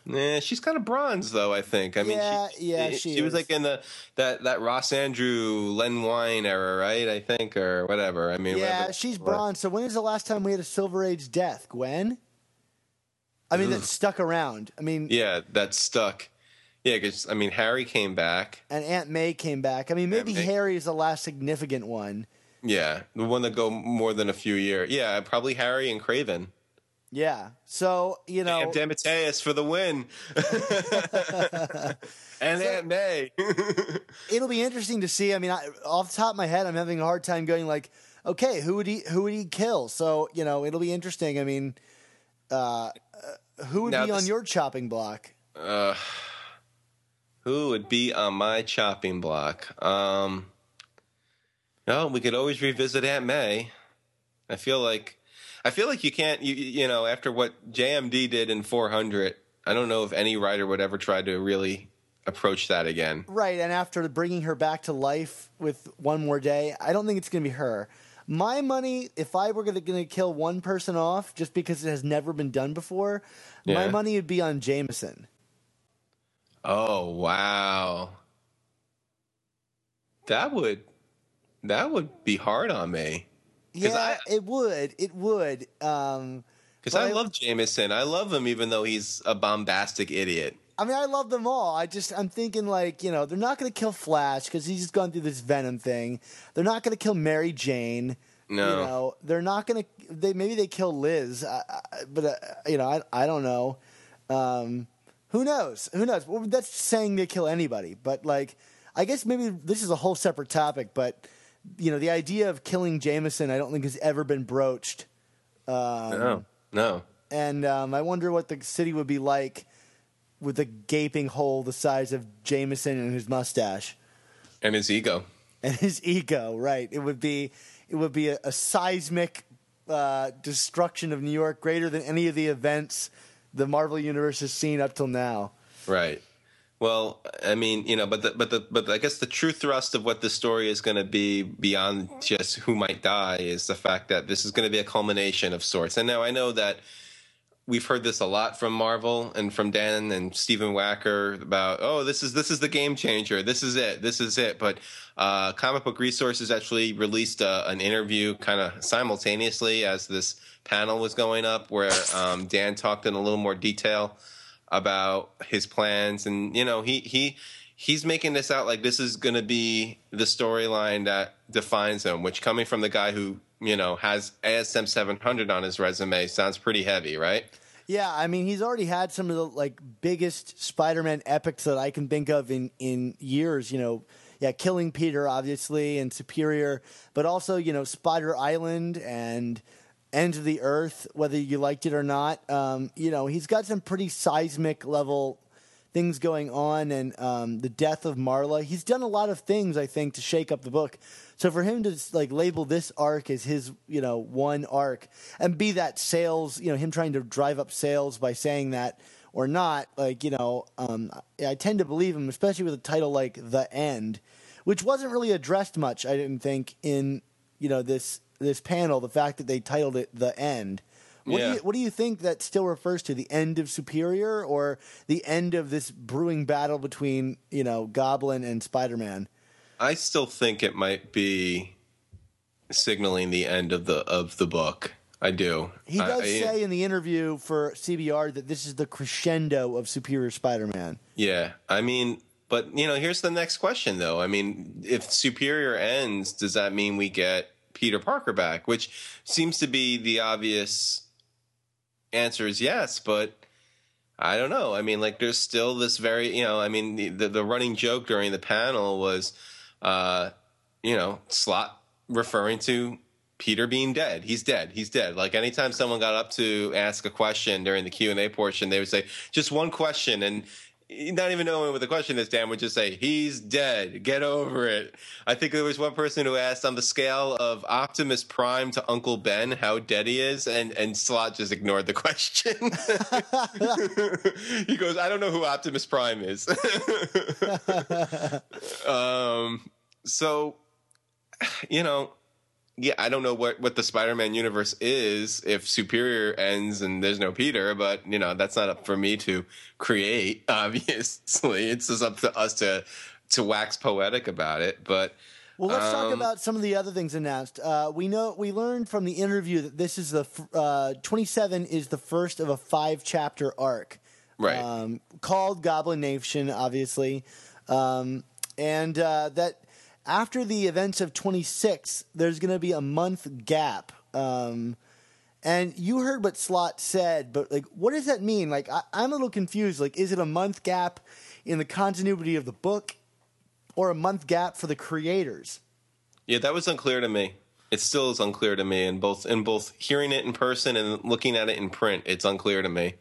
Yeah, she's kind of bronze though. I think. I mean, yeah, she, yeah, she, she, was like in the that that Ross Andru Len Wein era, right? I think, or whatever. I mean, yeah, whatever. she's bronze. So when is the last time we had a Silver Age death, Gwen? I mean, that stuck around. I mean, yeah, that stuck. Yeah, because I mean, Harry came back, and Aunt May came back. I mean, maybe Harry is the last significant one. Yeah, the one that go more than a few years. Yeah, probably Harry and Kraven. Yeah. So, you know. Damn DeMatteis for the win. and so, Aunt May. it'll be interesting to see. I mean, I, off the top of my head, I'm having a hard time going like, okay, who would he who would he kill? So, you know, it'll be interesting. I mean, uh, who would now be this, on your chopping block? Uh, who would be on my chopping block? Um, no, we could always revisit Aunt May. I feel like I feel like you can't, you, you know, after what JMD did in 400, I don't know if any writer would ever try to really approach that again. Right, and after bringing her back to life with one more day, I don't think it's going to be her. My money, if I were going to kill one person off just because it has never been done before, yeah. my money would be on Jameson. Oh wow, that would that would be hard on me. Yeah, I, it would. It would. Um, because I, I love Jameson. I love him, even though he's a bombastic idiot. I mean, I love them all. I just, I'm thinking like, you know, they're not going to kill Flash because he's just gone through this Venom thing. They're not going to kill Mary Jane. No, you know, they're not going to. They maybe they kill Liz, I, I, but uh, you know, I, I don't know. Um, who knows? Who knows? Well, that's saying they kill anybody, but like, I guess maybe this is a whole separate topic, but you know, the idea of killing Jameson, I don't think has ever been broached. Um, no, no. And um, I wonder what the city would be like with a gaping hole the size of Jameson and his mustache and his ego and his ego. Right? It would be it would be a, a seismic uh, destruction of New York greater than any of the events the Marvel universe has seen up till now. Right. Well, I mean, you know, but the, but the but I guess the true thrust of what the story is going to be beyond just who might die is the fact that this is going to be a culmination of sorts. And now I know that we've heard this a lot from Marvel and from Dan and Stephen Wacker about, oh, this is this is the game changer. This is it. This is it. But uh, Comic Book Resources actually released a, uh, an interview kind of simultaneously as this panel was going up, where um, Dan talked in a little more detail about his plans, and you know he he he's making this out like this is going to be the storyline that defines him. Which coming from the guy who you know has ASM 700 on his resume sounds pretty heavy, right? Yeah, I mean he's already had some of the like biggest Spider-Man epics that I can think of in in years. You know, yeah, Killing Peter obviously and Superior, but also you know Spider Island and End of the Earth, whether you liked it or not. Um, you know, he's got some pretty seismic level things going on, and um, the death of Marla. He's done a lot of things, I think, to shake up the book. So for him to like label this arc as his, you know, one arc, and be that sales, you know, him trying to drive up sales by saying that or not, like you know, um, I tend to believe him, especially with a title like The End, which wasn't really addressed much. I didn't think in you know this this panel the fact that they titled it "The End." What, yeah. do you, what do you think that still refers to? The end of Superior, or the end of this brewing battle between you know Goblin and Spider Man? I still think it might be signaling the end of the of the book. I do. He does I- say in the interview for CBR that this is the crescendo of Superior Spider-Man. Yeah, I mean, but you know, here's the next question though. I mean, if Superior ends, does that mean we get Peter Parker back? Which seems to be the obvious answer is yes, but I don't know. I mean, like there's still this very, you know, I mean, the the, running joke during the panel was, uh, you know, Slott referring to Peter being dead. He's dead. He's dead. Like anytime someone got up to ask a question during the Q and A portion, they would say just one question, and not even knowing what the question is, Dan would just say, "He's dead. Get over it." I think there was one person who asked on the scale of Optimus Prime to Uncle Ben how dead he is, and and Slott just ignored the question. he goes, "I don't know who Optimus Prime is." um. So, you know, yeah, I don't know what what the Spider-Man universe is if Superior ends and there's no Peter, but you know that's not up for me to create. Obviously, it's just up to us to to wax poetic about it. But Well, let's talk um, about some of the other things announced. Uh, we know we learned from the interview that this is the f- uh, 27 is the first of a five chapter arc, Right. Um, called Goblin Nation, obviously, um, and uh, that after the events of 26, there's going to be a month gap. Um, and you heard what Slott said, but like, what does that mean? Like, I, I'm a little confused. Like, is it a month gap in the continuity of the book, or a month gap for the creators? Yeah, that was unclear to me. It still is unclear to me, and both in both hearing it in person and looking at it in print, it's unclear to me.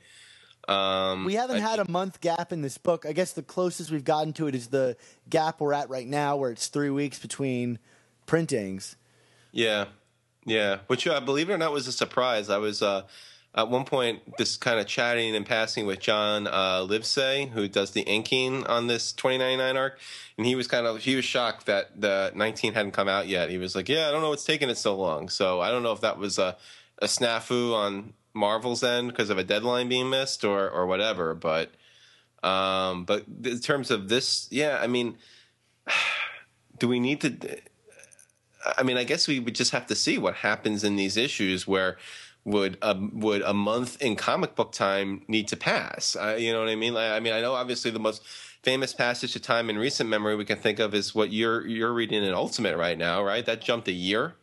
Um, We haven't I- had a month gap in this book. I guess the closest we've gotten to it is the gap we're at right now, where it's three weeks between printings. Yeah, yeah. Which, uh, believe it or not, was a surprise. I was uh, at one point just kind of chatting and passing with John uh, Livesay, who does the inking on this 2099 arc, and he was kind of he was shocked that the 19 hadn't come out yet. He was like, "Yeah, I don't know what's taking it so long." So I don't know if that was a a snafu on Marvel's end because of a deadline being missed or or whatever. But um, but in terms of this, yeah, I mean, do we need to? I mean, I guess we would just have to see what happens in these issues where would a, would a month in comic book time need to pass? Uh, you know what I mean? Like, I mean, I know obviously the most famous passage of time in recent memory we can think of is what you're you're reading in Ultimate right now, right? That jumped a year.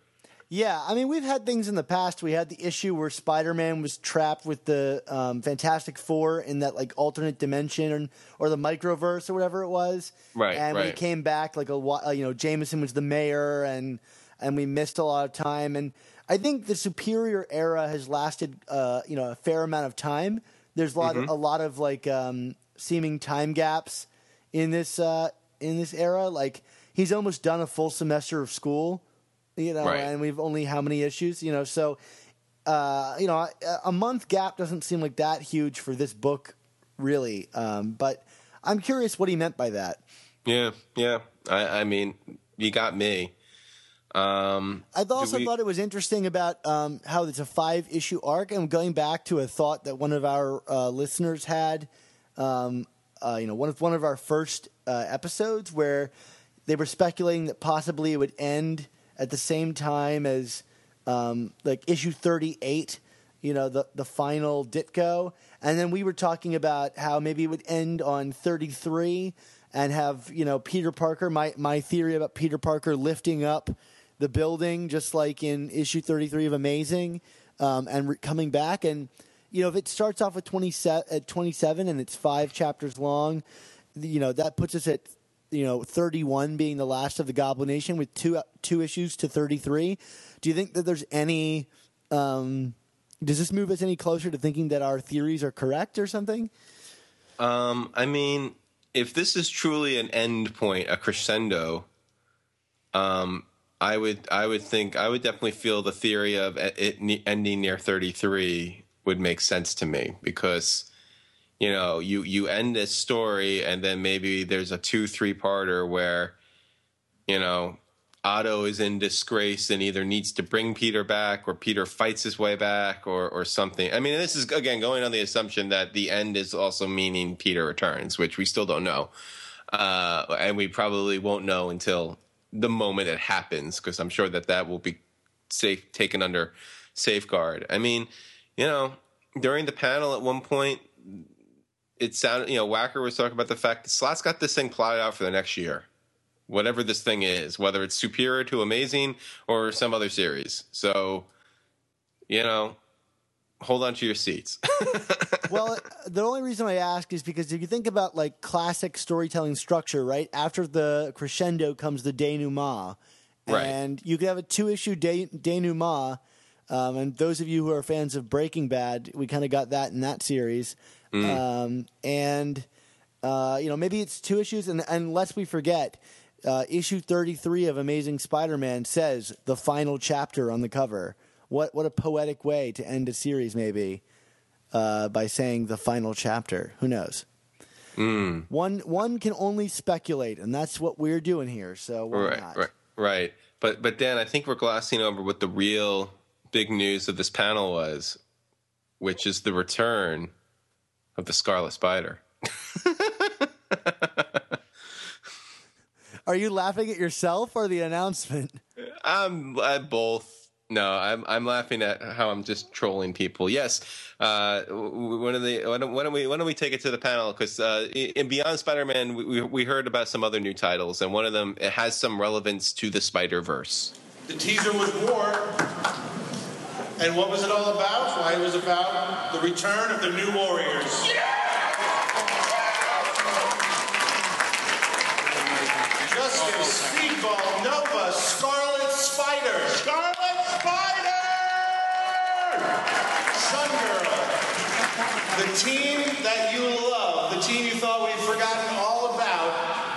Yeah, I mean, we've had things in the past. We had the issue where Spider Man was trapped with the um, Fantastic Four in that like alternate dimension or, or the microverse or whatever it was. Right, And right. came back, like a whi- uh, you know, Jameson was the mayor, and and we missed a lot of time. And I think the Superior era has lasted, uh, you know, a fair amount of time. There's a lot, Mm-hmm. of, a lot of like um, seeming time gaps in this uh, in this era. Like he's almost done a full semester of school you know, Right. and we've only how many issues, you know, so uh, you know, a, a month gap doesn't seem like that huge for this book, really. Um, but I'm curious what he meant by that. Yeah, yeah. I, I mean, you got me. Um, I also we- thought it was interesting about um, how it's a five issue arc, and going back to a thought that one of our uh, listeners had, um, uh, you know, one of one of our first uh, episodes where they were speculating that possibly it would end at the same time as um, like issue thirty eight, you know, the the final Ditko, and then we were talking about how maybe it would end on thirty three. And have you know Peter Parker? My my theory about Peter Parker lifting up the building, just like in issue 33 of Amazing, um, and re- coming back. And, you know, if it starts off with 27, at 27 and it's five chapters long, you know, that puts us at, you know, 31 being the last of the Goblin Nation with two, two issues to 33. Do you think that there's any, um, does this move us any closer to thinking that our theories are correct or something? Um, I mean, if this is truly an end point, a crescendo, um, I would, I would think, I would definitely feel the theory of it ending near thirty three would make sense to me because, you know, you you end this story and then maybe there's a two three parter where, you know, Otto is in disgrace and either needs to bring Peter back or Peter fights his way back or or something. I mean, this is again going on the assumption that the end is also meaning Peter returns, which we still don't know. Uh, and we probably won't know until the moment it happens because I'm sure that that will be safe taken under safeguard. I mean, you know, during the panel at one point, it sounded you know Wacker was talking about the fact that Slott's got this thing plotted out for the next year, whatever this thing is, whether it's superior to Amazing or some other series. So, you know, hold on to your seats. well, the only reason I ask is because if you think about like classic storytelling structure, right? After the crescendo comes the denouement, Right. and you could have a two issue de- denouement. Um, and those of you who are fans of Breaking Bad, we kind of got that in that series. Um, and uh, you know, maybe it's two issues, and, and lest we forget, uh, issue thirty-three of Amazing Spider-Man says the final chapter on the cover. What what a poetic way to end a series, maybe uh, by saying the final chapter. Who knows? One one can only speculate, and that's what we're doing here. So right, not? right, right. But but Dan, I think we're glossing over what the real big news of this panel was, which is the return of the Scarlet Spider. Are you laughing at yourself or the announcement? I'm I both. No, I'm I'm laughing at how I'm just trolling people. Yes, uh, w- when are they? Why don't, why don't we? Why don't we take it to the panel? Because uh, in Beyond Spider-Man, we, we we heard about some other new titles, and one of them it has some relevance to the Spider Verse. The teaser was War. And what was it all about? Why, it was about the return of the New Warriors. Justice, Speedball, Nova, Scarlet Spider. Scarlet Spider! Sun Girl. The team that you love, the team you thought we'd forgotten all about,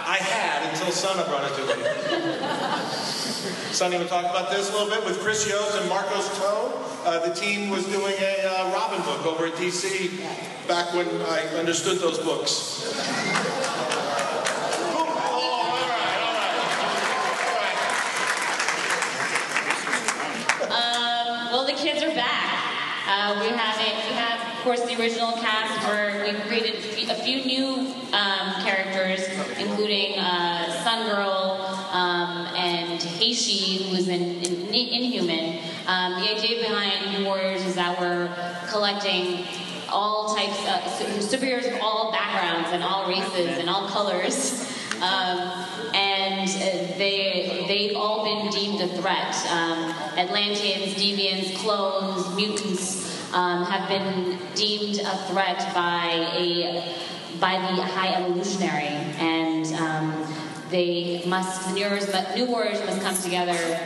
I had until Sana brought it to me. Sonny will talk about this a little bit with Chris Yost and Marcus To. Uh, the team was doing a uh, Robin book over at DC back when I understood those books. Um, well, the kids are back. Uh, we have it. We have, of course, the original cast. Where we created a few, new um, characters, including uh, Sun Girl Haechi, who in Inhuman. Um, the idea behind New Warriors is that we're collecting all types, uh, su- superheroes of all backgrounds and all races and all colors. Um, and uh, they they've all been deemed a threat. Um, Atlanteans, deviants, clones, mutants um, have been deemed a threat by a by the High Evolutionary, and um, they must the Warriors, New Warriors must come together,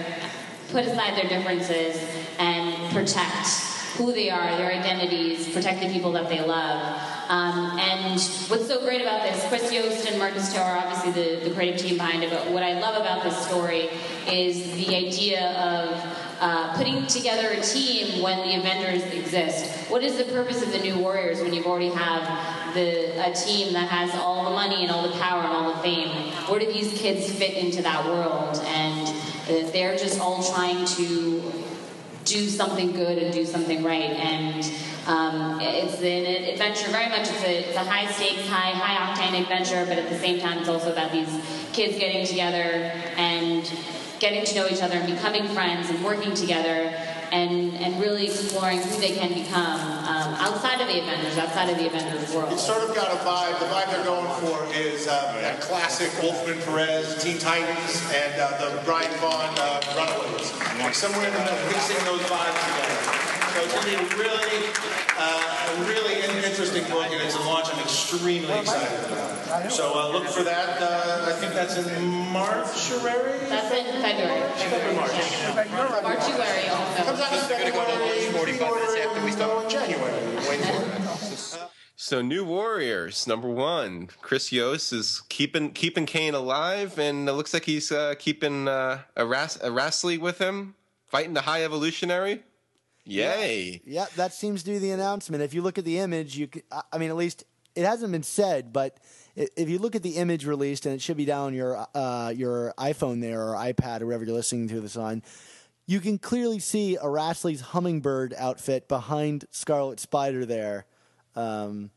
put aside their differences, and protect who they are, their identities, protect the people that they love. Um, and what's so great about this, Chris Yost and Marcus To are obviously the, the creative team behind it, but what I love about this story is the idea of uh, putting together a team when the Avengers exist. What is the purpose of the New Warriors when you already have the, a team that has all the money and all the power and all the fame? Where do these kids fit into that world? And uh, they're just all trying to do something good and do something right. And um, it's an adventure, very much. It's a, it's a high stakes, high high octane adventure, but at the same time, it's also about these kids getting together and getting to know each other and becoming friends and working together and and really exploring who they can become um, outside of the Avengers, outside of the Avengers world. It's sort of got a vibe. The vibe they're going for is that classic Wolfman Perez, Teen Titans, and uh, the Brian Vaughan uh, Runaways. Like somewhere in the middle, mixing those vibes together. So it's going to be really, uh, a really interesting book, and it's a launch I'm extremely excited about. So uh, look for that. Uh, I think that's in March, February? That's in February. February, March. Yeah. Marchuary also. Comes out in February, pre-order, you know, in January. Wait for it. So, New Warriors number one. Chris Yost is keeping keeping Kane alive, and it looks like he's uh, keeping uh, a, Ras- Aracely with him, fighting the High Evolutionary. Yay! Yeah, that seems to be the announcement. If you look at the image, you—I mean, at least it hasn't been said, but if you look at the image released, and it should be down your uh, your iPhone there or iPad or wherever you're listening to this on, you can clearly see Aracely's hummingbird outfit behind Scarlet Spider there. Um,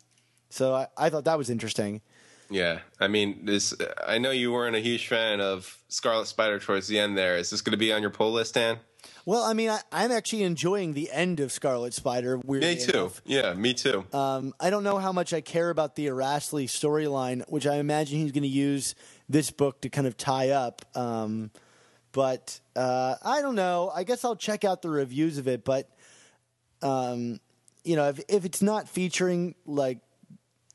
so I, I thought that was interesting. Yeah, I mean, this. I know you weren't a huge fan of Scarlet Spider towards the end. There is this going to be on your pull list, Dan? Well, I mean, I, I'm actually enjoying the end of Scarlet Spider. Me too. enough. Yeah, me too. Um, I don't know how much I care about the Aracely storyline, which I imagine he's going to use this book to kind of tie up. Um, but uh, I don't know. I guess I'll check out the reviews of it. But um, you know, if if it's not featuring like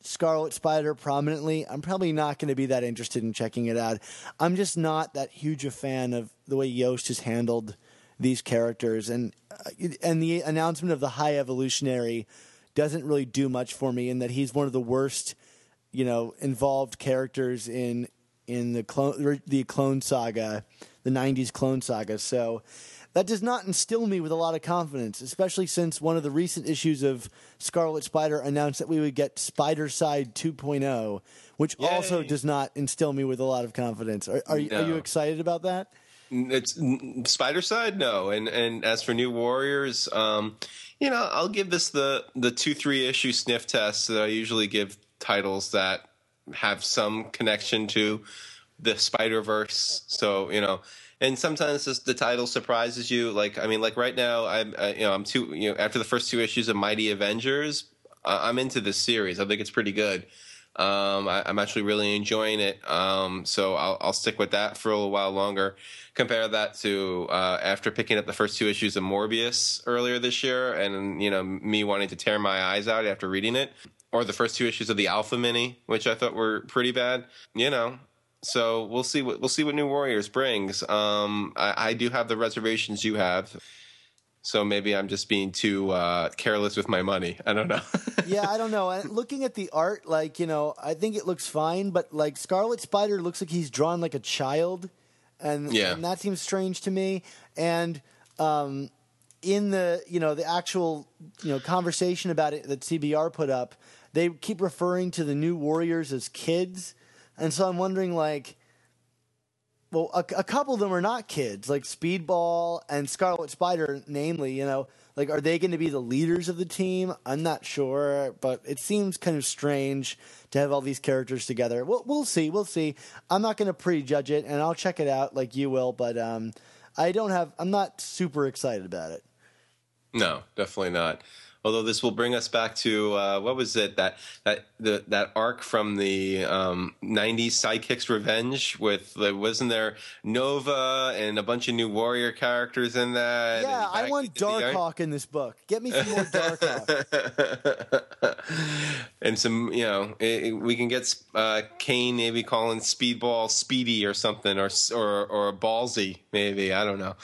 Scarlet Spider prominently, I'm probably not going to be that interested in checking it out. I'm just not that huge a fan of the way Yost has handled these characters, and uh, and the announcement of the High Evolutionary doesn't really do much for me in that he's one of the worst, you know, involved characters in in the clone the Clone Saga, the '90s Clone Saga. So that does not instill me with a lot of confidence, especially since one of the recent issues of Scarlet Spider announced that we would get Spidercide 2.0, which also does not instill me with a lot of confidence. Are, are, you are you excited about that? It's Spidercide, no. And and as for New Warriors, um, you know, I'll give this the the two three issue sniff test that I usually give titles that have some connection to the Spider Verse. So you know. And sometimes this, the title surprises you. Like I mean, like right now, I'm uh, you know I'm two you know after the first two issues of Mighty Avengers, I'm into this series. I think it's pretty good. Um, I, I'm actually really enjoying it. Um, so I'll, I'll stick with that for a little while longer. Compare that to uh, after picking up the first two issues of Morbius earlier this year, and you know me wanting to tear my eyes out after reading it, or the first two issues of the Alpha Mini, which I thought were pretty bad. You know, so we'll see what we'll see what New Warriors brings. Um, I, I do have the reservations you have. So maybe I'm just being too uh, careless with my money. I don't know. yeah, I don't know. And looking at the art, like you know, I think it looks fine, but like Scarlet Spider looks like he's drawn like a child, and, Yeah. and that seems strange to me. And um, in the you know the actual you know conversation about it that CBR put up, they keep referring to the new Warriors as kids, and so I'm wondering like. Well, a, a couple of them are not kids, like Speedball and Scarlet Spider, namely. You know, like are they going to be the leaders of the team? I'm not sure, but it seems kind of strange to have all these characters together. We'll, we'll see, we'll see. I'm not going to prejudge it, and I'll check it out like you will, but um, I don't have. I'm not super excited about it. No, definitely not. Although this will bring us back to uh, what was it that that the that arc from the um, '90s Sidekicks Revenge with the, wasn't there Nova and a bunch of new warrior characters in that? Yeah, I want to the art- Darkhawk in this book. Get me some more Darkhawk. and some you know it, it- we can get uh, Kane maybe calling Speedball Speedy or something or or or Ballsy maybe I don't know.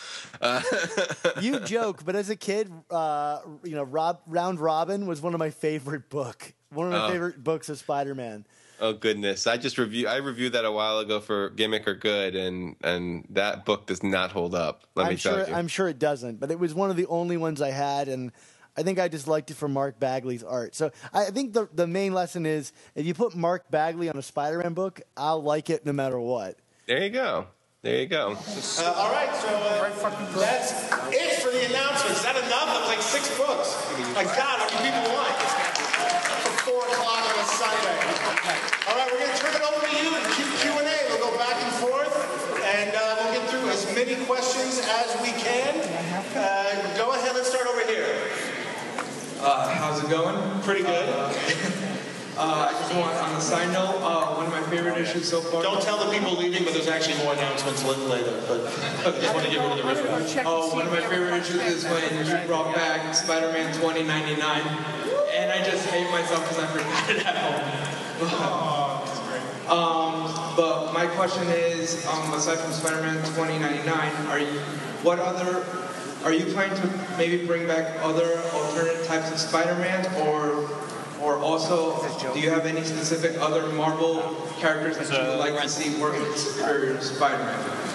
Uh, you joke, but as a kid, uh, you know, Rob, Round Robin was one of my favorite book. One of my Oh. favorite books of Spider-Man. Oh goodness! I just review. I reviewed that a while ago for Gimmick or Good, and and that book does not hold up. Let I'm me sure. tell you. I'm sure it doesn't, but it was one of the only ones I had, and I think I just liked it for Mark Bagley's art. So I think the the main lesson is if you put Mark Bagley on a Spider-Man book, I'll like it no matter what. there you go. There you go. Uh, all right, so uh, that's it for the announcements. Is that enough? That was like six books. My God, what do people want? For four o'clock on a Sunday. All right, we're going to turn it over to you and Q Q and A. We'll go back and forth, and uh, we'll get through as many questions as we can. Uh, go ahead. Let's start over here. Uh, how's it going? Pretty good. Uh, I just want, on a side note, uh, one of my favorite issues so far. Don't tell the people leaving, but there's actually more announcements lit- later. But I just want to get rid of the riff. Oh, one of my favorite issues is when you brought back Spider-Man 2099, and I just hate myself because I forgot it at home. um, but my question is, um, aside from Spider-Man 2099, are you, what other, are you planning to maybe bring back other alternate types of Spider-Man, or, or also, do you have any specific other Marvel characters that you would like to see work with Superior Spider-Man?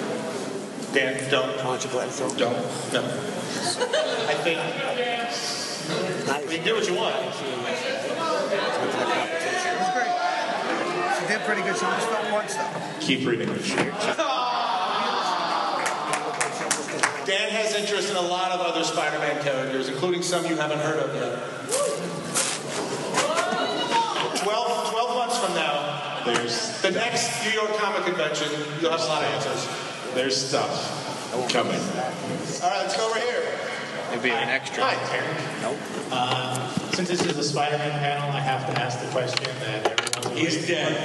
Dan, don't. Why don't you play it? Don't. No. I think. You can do what you want. It was great. She did pretty good. She almost felt once though. Keep reading. Dan has interest in a lot of other Spider-Man characters, including some you haven't heard of yet. 12, 12 months from now, there's the next New York Comic Convention, you'll have a lot of answers. There's stuff coming. All right, let's go over here. It'd be an extra. Hi, Terry. Nope. Uh, since this is a Spider-Man panel, I have to ask the question that everyone's He's dead.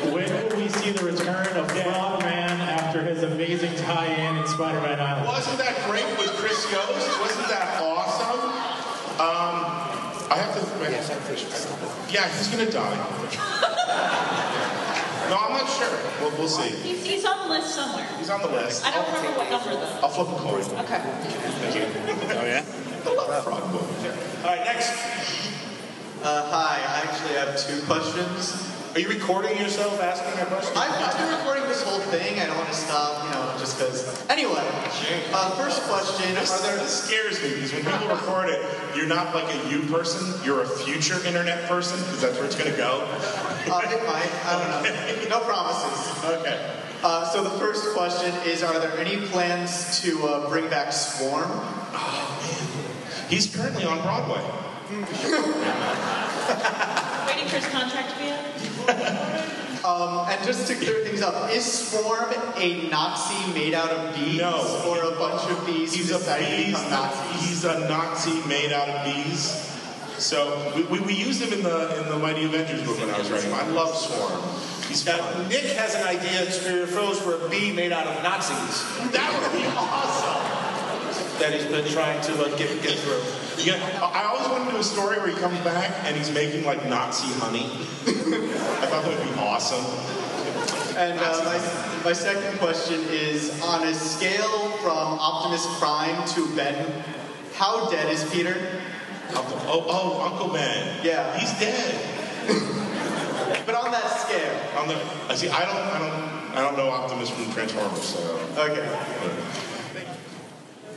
for. When will we see the return of Frogman after his amazing tie-in in Spider-Man Island? Wasn't that great with Chris Yost? Wasn't that awesome? Um, I have to. Yeah, he's gonna die. no, I'm not sure. We'll, we'll see. He's, he's on the list somewhere. He's on the list. I don't remember what number though. I'll flip a coin. Okay. Thank you. Oh yeah. I love frog boy. All right, next. Uh, hi, I actually have two questions. Are you recording yourself asking a question? I've, I've been recording this whole thing. I don't want to stop, you know, just because. Anyway, uh, first question. This, Are there this scares me because when people record it, you're not like a you person, you're a future internet person because that's where it's going to go. Uh, it might. I don't know. No promises. Okay. Uh, so the first question is: Are there any plans to uh, bring back Swarm? Oh man, he's currently on Broadway. Waiting for his contract to be up. Um, and just to clear things up, is Swarm a Nazi made out of bees, No. or a bunch of bees He's a bees, Nazis? he's a Nazi made out of bees. So we, we, we used him in the in the Mighty Avengers book when I was writing. him. I love Swarm. He's Now, fun. Nick has an idea at Superior Foes for a bee made out of Nazis That would be awesome. That he's been trying to uh, get, get through. Yeah, I I always wanted to do a story where he comes back and he's making like Nazi honey. I thought that would be awesome. And uh, my, my second question is on a scale from Optimus Prime to Ben, how dead is Peter? Uncle, oh, oh, Uncle Ben. Yeah. he's dead. But on that scale. On the, I see. I don't, I don't, I don't know Optimus from Transformers. So Okay.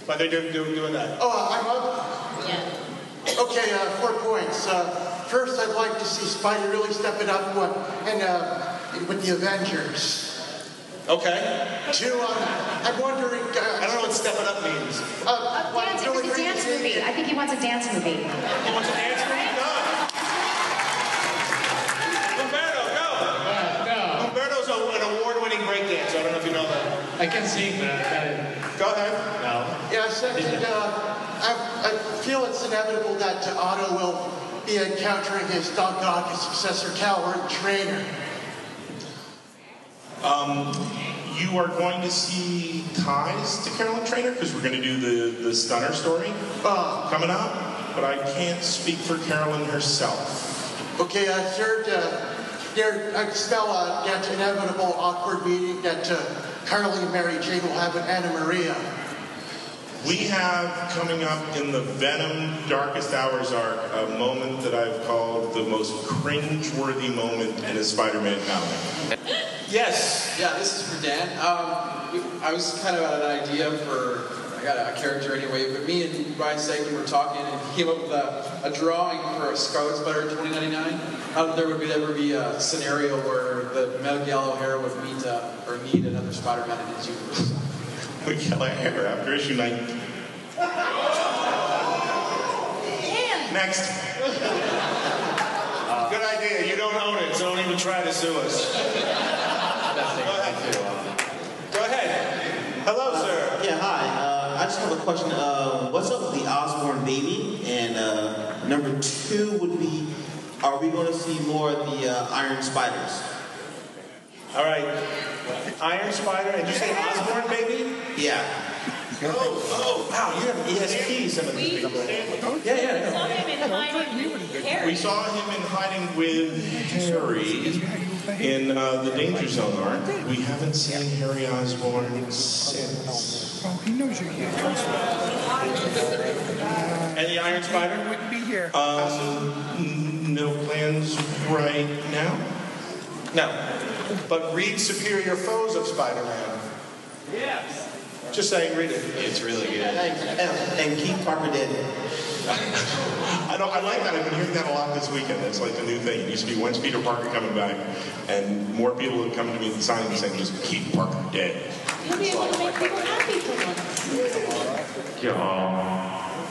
But they're doing, doing, doing that. Oh, I'm up? Yeah. Okay, uh, four points. Uh, first, I'd like to see Spidey really step it up what, and, uh, with the Avengers. Okay. Two, um, I'm wondering. Uh, I don't know what step it up means. Uh, what, Dance, it really a dance to see movie. I think he wants a dance movie. He wants an answer? Done. Umberto, go. Umberto's a, an award-winning breakdancer. I don't know if you know that. I can see that. I can sing, but I gotta... Go ahead. No. Yeah, second, uh, I, I feel it's inevitable that uh, Otto will be encountering his dog dog, his successor, Calvert Trainer. Um, you are going to see ties to Carolyn Trainer because we're going to do the, the Stunner story coming up, but I can't speak for Carolyn herself. Okay, I third, uh, there, I smell uh, that inevitable awkward meeting that uh, Carly and Mary Jane will have with Anna Maria. We have coming up in the Venom Darkest Hours arc a moment that I've called the most cringe-worthy moment in a Spider-Man comic. Yes. Yeah, this is for Dan. Um, I was kind of at an idea for, I got a, character anyway, but me and Ryan Sagan were talking and he came up with a, a drawing for a Scarlet Spider 2099. How there would be, ever be a scenario where the Miguel O'Hara would meet, uh, or meet another Spider-Man in his universe. We yell at her after issue 9. Next. Good idea. You don't own it, so don't even try to sue us. Go ahead. Go ahead. Hello, sir. Yeah, hi. Uh, I just have a question. Uh, what's up with the Osborn baby? And uh, number two would be, are we going to see more of the uh, Iron Spiders? All right. Iron Spider, and you say Osborn, baby? Yeah. Oh, oh, wow, you have ESP, some of these people. Yeah, yeah, Saw him in hiding with We saw him in hiding with Harry in uh, the Danger Zone arc. We haven't seen Harry Osborn since. Oh, he knows you're here. trust. And the Iron Spider? Wouldn't be here. Um, no plans right now. No. But read Superior Foes of Spider-Man. Yes. Just saying, read it. It's really good. And, and keep Parker dead. I know. I like that. I've been hearing that a lot this weekend. It's like the new thing. It used to be when's Peter Parker coming back, and more people have come to me at the signing saying just keep Parker dead. You'll be able to make people happy for once.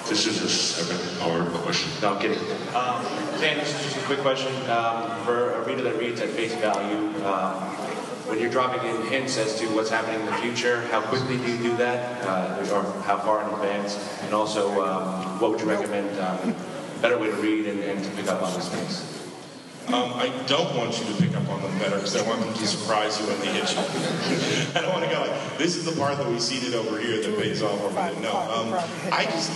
This is a seven-hour question. No, I'm kidding. Um, Dan, this is just a quick question. Um, for a reader that reads at face value, um, when you're dropping in hints as to what's happening in the future, how quickly do you do that, uh, or how far in advance? And also, um, what would you recommend um, better way to read and, and to pick up on these things? Um, I don't want you to pick up on them better because I want them to surprise you when they hit you. I don't want to go like, this is the part that we seeded over here that pays off over there. No, um, I just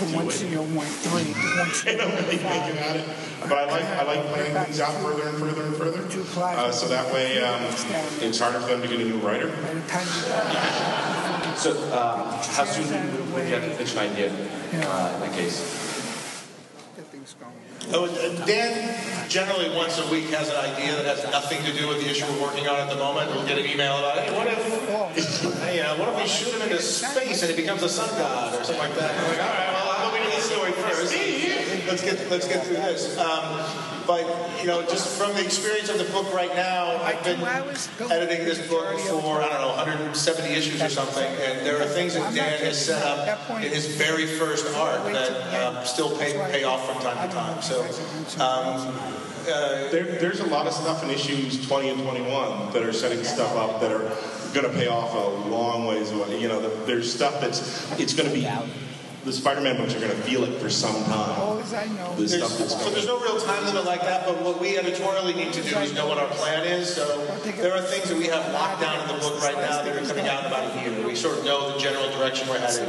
To one zero one three. I don't really think about it, but I like I like planning things out further and further and further. Uh, so that way, um, it's harder for them to get a new writer. So, um, how soon would you have to pitch an idea uh, in that case? Oh, Dan generally once a week has an idea that has nothing to do with the issue we're working on at the moment. We'll get an email about, hey, what if, hey, uh, what if we shoot him into space and he becomes a sun god or something like that? And we're like, all right, well, how about we do this story first? Let's get let's get through this. Um, but you know, just from the experience of the book right now, I've been editing this book for I don't know 170 issues or something, and there are things that Dan has set up in his very first arc that um, still pay pay off from time to time. So. Um, there, there's a lot of stuff in issues 20 and 21 that are setting stuff up that are going to pay off a long ways away. You know, the, there's stuff that's it's going to be the Spider-Man books are going to feel it for some time. I know. The There's, stuff that's so there's no real time limit like that, but what we editorially need to do is know what our plan is. So there are things that we have locked down in the book right now that are coming out in about a year. We sort of know the general direction we're headed.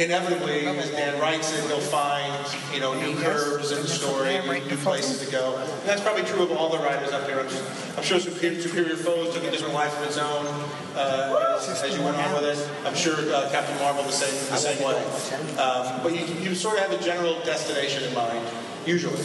Inevitably, as Dan writes it, he'll find you know new curves in the story, new, new places to go. And that's probably true of all the writers up here. I'm, I'm sure Superior, Superior Foes took a different life of its own uh, as, as you went on with it. I'm sure uh, Captain Marvel the same the same way. Um, but you, you sort of have a general destination in mind, usually.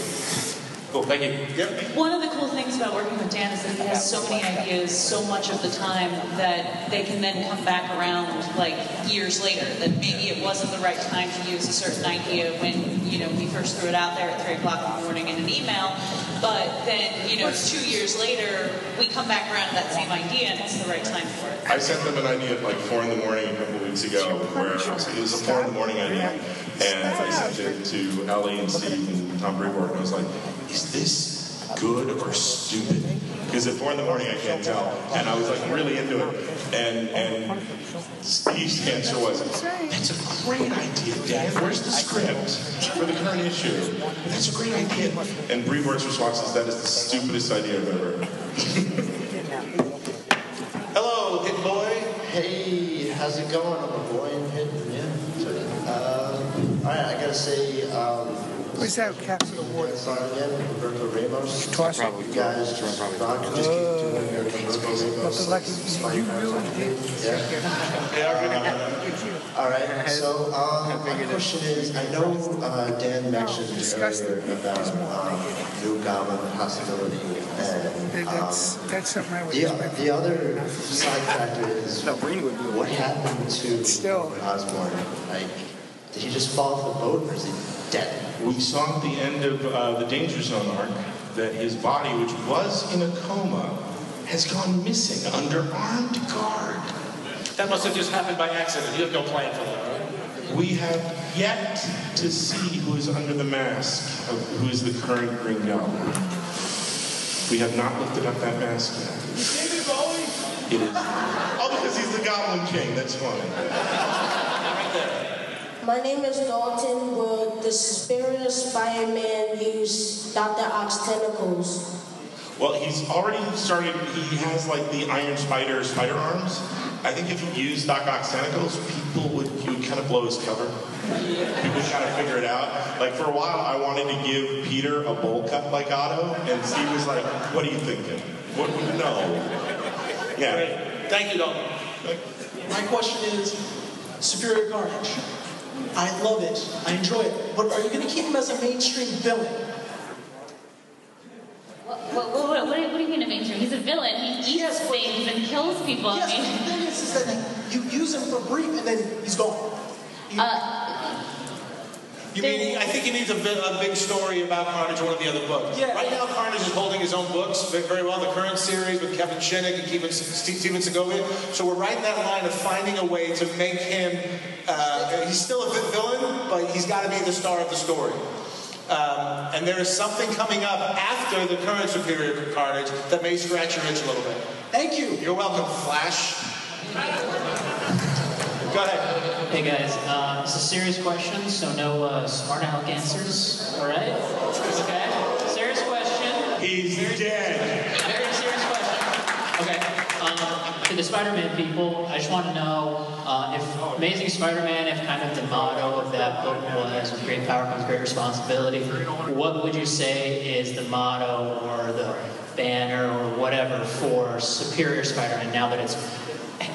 Cool, thank you. Yep. One of the cool things about working with Dan is that he has so many ideas so much of the time that they can then come back around like years later. That maybe it wasn't the right time to use a certain idea when you know we first threw it out there at three o'clock in the morning in an email, but then you know two years later we come back around to that same idea and it's the right time for it. I sent them an idea at like four in the morning a couple weeks ago, where it was, it was a four in the morning idea, and I sent it to Ellie and Steve and Tom Brevoort, and I was like, "Is this good or stupid?" Because at four in the morning I can't tell, and I was like really into it, and and Steve's answer was, "That's a great idea, Dan. Where's the script for the current issue? That's a great idea." And Brevoort's response is, "That is the stupidest idea I've ever." heard." Hello, Hit Boy. Hey, how's it going? I'm a boy in Hidden, yeah. Uh, all right, I gotta say, um, Where's that Captain Award? again, Humberto Ramos. Twice. You guys just rock. Just keep doing your Humberto Ramos. Like you really did. Yeah. All right. So um, my question is, I know uh, Dan mentioned earlier about um, New Goblin possibility, and um, That's that's something I would the, the other side factor is what happened to Still. Osborn? Like, did he just fall off the boat, or is he dead? We saw at the end of uh, the Danger Zone arc that his body, which was in a coma, has gone missing under armed guard. That must have just happened by accident. You have no plan for that, right? We have yet to see who is under the mask of who is the current Green Goblin. We have not lifted up that mask yet. David Bowie. It is. Oh, because he's the Goblin King. That's funny. My name is Dalton. Will the Superior Spider-Man use Dr. Ock's tentacles? Well, he's already started. He has like the Iron Spider spider arms. I think if he used Doc Ock's tentacles, people would he would kind of blow his cover. People would kind of figure it out. Like for a while, I wanted to give Peter a bowl cut like Otto, and Steve was like, "What are you thinking? What would no?" Yeah. Thank you, Dalton. My question is, Superior Carnage. I love it. I enjoy it. But are you going to keep him as a mainstream villain? What, what, what, what, do you mean a mainstream? He's a villain. He eats things and kills people. Yes, I mean, the thing is, is that you use him for brief and then he's gone. uh, You mean I think he needs a, a big story about Carnage one of the other books. Yeah. Right now, Carnage is holding his own books very well. The current series with Kevin Shinick and Steven, Stephen Segovia. So we're right in that line of finding a way to make him. Uh, he's still a vi- villain, but he's got to be the star of the story. Um, and there is something coming up after the current Superior Carnage that may scratch your itch a little bit. Thank you. You're welcome, Flash. Go ahead. Hey guys, uh, it's a serious question, so no uh, smart aleck answers. All right? Okay. Serious question. He's dead. Very serious question. Okay. Um, to the Spider-Man people, I just want to know uh, if Amazing Spider-Man, if kind of the motto of that book was "With great power comes great responsibility," what would you say is the motto or the banner or whatever for Superior Spider-Man now that it's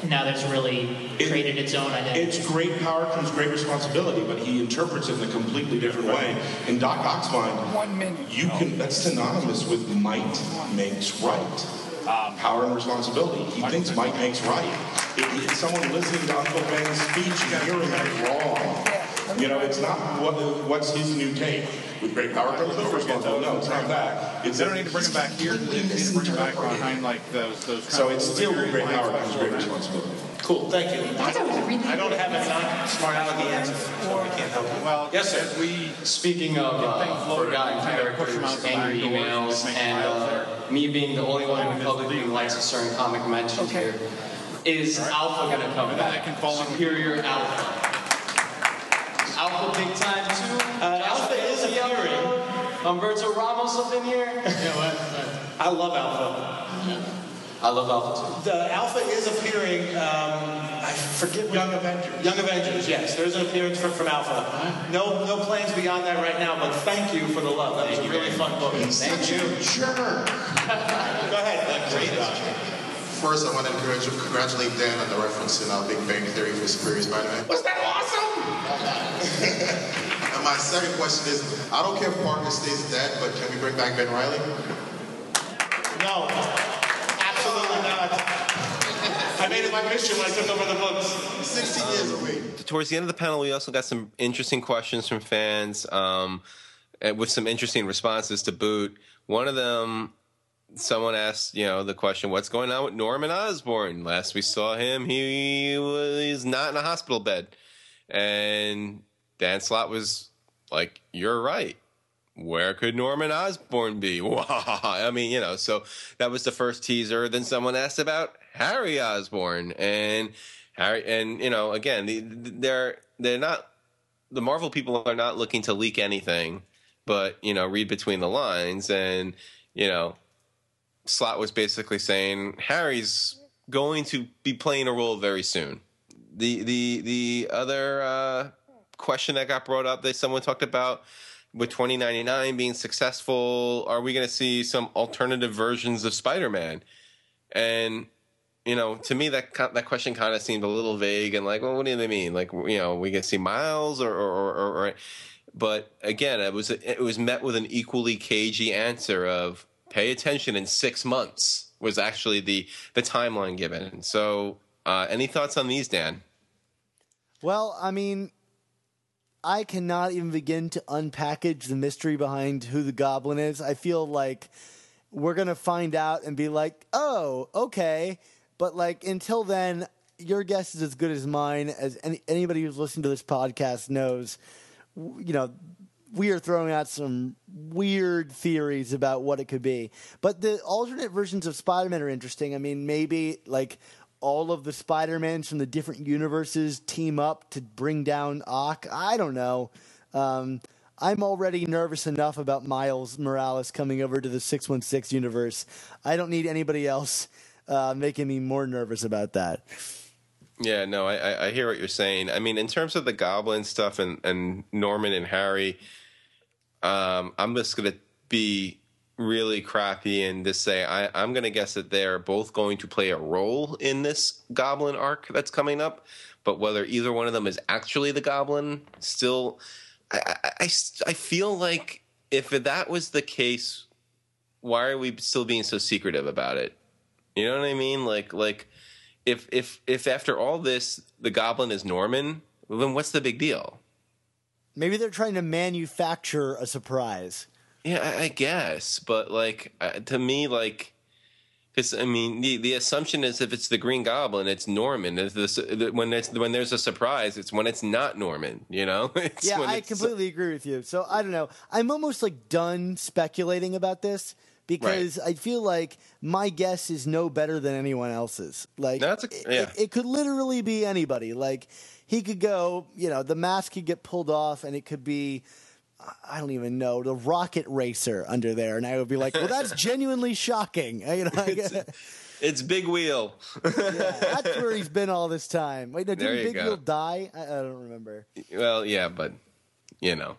now that it's really created its own identity? It's great power comes great responsibility, but he interprets it in a completely different way. In Doc Ock's mind, one minute. you can that's synonymous with might makes right. Um, power and responsibility. He thinks might makes right. If, if someone listening to Uncle Ben's speech and hearing it wrong, you know, it's not what, what's his new take. With great power comes great responsibility. No, it's not that. It's They don't need to bring him back here. They need to bring him back behind like those those. So it's still very great high power comes great responsibility. Cool, thank you. I don't have a non-smart alecky answer, so I can't help you. Well, yes, sir. We Speaking of uh, forgotten characters, angry emails, and uh, me being the only one in public who likes a certain comic mentioned here, is Alpha going to come back? Superior Alpha. Alpha big time too. Uh, Alpha is appearing. Humberto Ramos up in here. I love Alpha. I love Alpha too. The Alpha is appearing. Um, I forget. Young Avengers. Young Avengers. Yes, there's an appearance from, from Alpha. No, no plans beyond that right now. But thank you for the love. That was a really fun book. Thank you. Sure. Go ahead. Great. First, I want to congratulate Dan on the reference in our Big Bang Theory for Superior Spider-Man. Was that awesome? and my second question is, I don't care if Parker stays dead, but can we bring back Ben Reilly? No, absolutely not. I made it my mission when I took over the books. 16 years away. towards the end of the panel, we also got some interesting questions from fans, um, and with some interesting responses to boot. One of them, someone asked, you know, the question, "What's going on with Norman Osborn?" Last we saw him, he was not in a hospital bed, and Dan Slott was like, "You're right." Where could Norman Osborn be? I mean, you know, so that was the first teaser. Then someone asked about Harry Osborn, and Harry, and you know, again, the, they're they're not the Marvel people are not looking to leak anything, but you know, read between the lines, and you know, Slott was basically saying Harry's going to be playing a role very soon. The the the other uh, question that got brought up that someone talked about with 2099 being successful, are we going to see some alternative versions of Spider-Man? And you know, to me that that question kind of seemed a little vague and like, well, what do they mean? Like, you know, we can see Miles or or, or, or, or but again, it was it was met with an equally cagey answer of pay attention in six months was actually the the timeline given. So, uh, any thoughts on these, Dan? Well, I mean, I cannot even begin to unpackage the mystery behind who the goblin is. I feel like we're going to find out and be like, oh, okay. But like until then, your guess is as good as mine. As any, anybody who's listened to this podcast knows, you know, we are throwing out some weird theories about what it could be. But the alternate versions of Spider Man are interesting. I mean, maybe like all of the Spider Mans from the different universes team up to bring down Ock. I don't know. Um, I'm already nervous enough about Miles Morales coming over to the 616 universe. I don't need anybody else uh, making me more nervous about that. Yeah, no, I, I, I hear what you're saying. I mean, in terms of the Goblin stuff and, and Norman and Harry, um, I'm just going to be really crappy and just say I, I'm going to guess that they're both going to play a role in this Goblin arc that's coming up. But whether either one of them is actually the Goblin, still, I, I, I, feel like if that was the case, why are we still being so secretive about it? You know what I mean? Like, like if if if after all this the Goblin is Norman, then what's the big deal? Maybe they're trying to manufacture a surprise. Yeah, I, I guess, but like uh, to me, like. Because I mean, the, the assumption is if it's the Green Goblin, it's Norman. This, when it's when there's a surprise, it's when it's not Norman. You know? It's yeah, I completely agree with you. So I don't know. I'm almost like done speculating about this because I feel like my guess is no better than anyone else's. Like That's a- yeah. it, it could literally be anybody. Like he could go, you know, the mask could get pulled off, and it could be. I don't even know the rocket racer under there, and I would be like, "Well, that's genuinely shocking." You know, I- It's Big Wheel. that's where he's been all this time. Wait, no, didn't Big go. Wheel die? I, I don't remember. Well, yeah, but you know,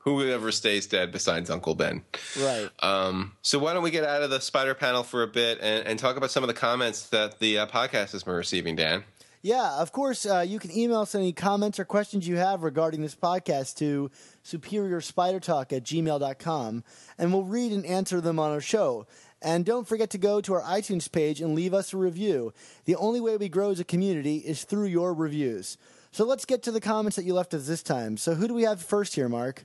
whoever stays dead besides Uncle Ben. Right. Um, so why don't we get out of the spider panel for a bit and, and talk about some of the comments that the uh, podcast has been receiving, Dan? Yeah, of course, uh, you can email us any comments or questions you have regarding this podcast to superiorspidertalk at gmail.com, and we'll read and answer them on our show. And don't forget to go to our iTunes page and leave us a review. The only way we grow as a community is through your reviews. So let's get to the comments that you left us this time. So who do we have first here, Mark?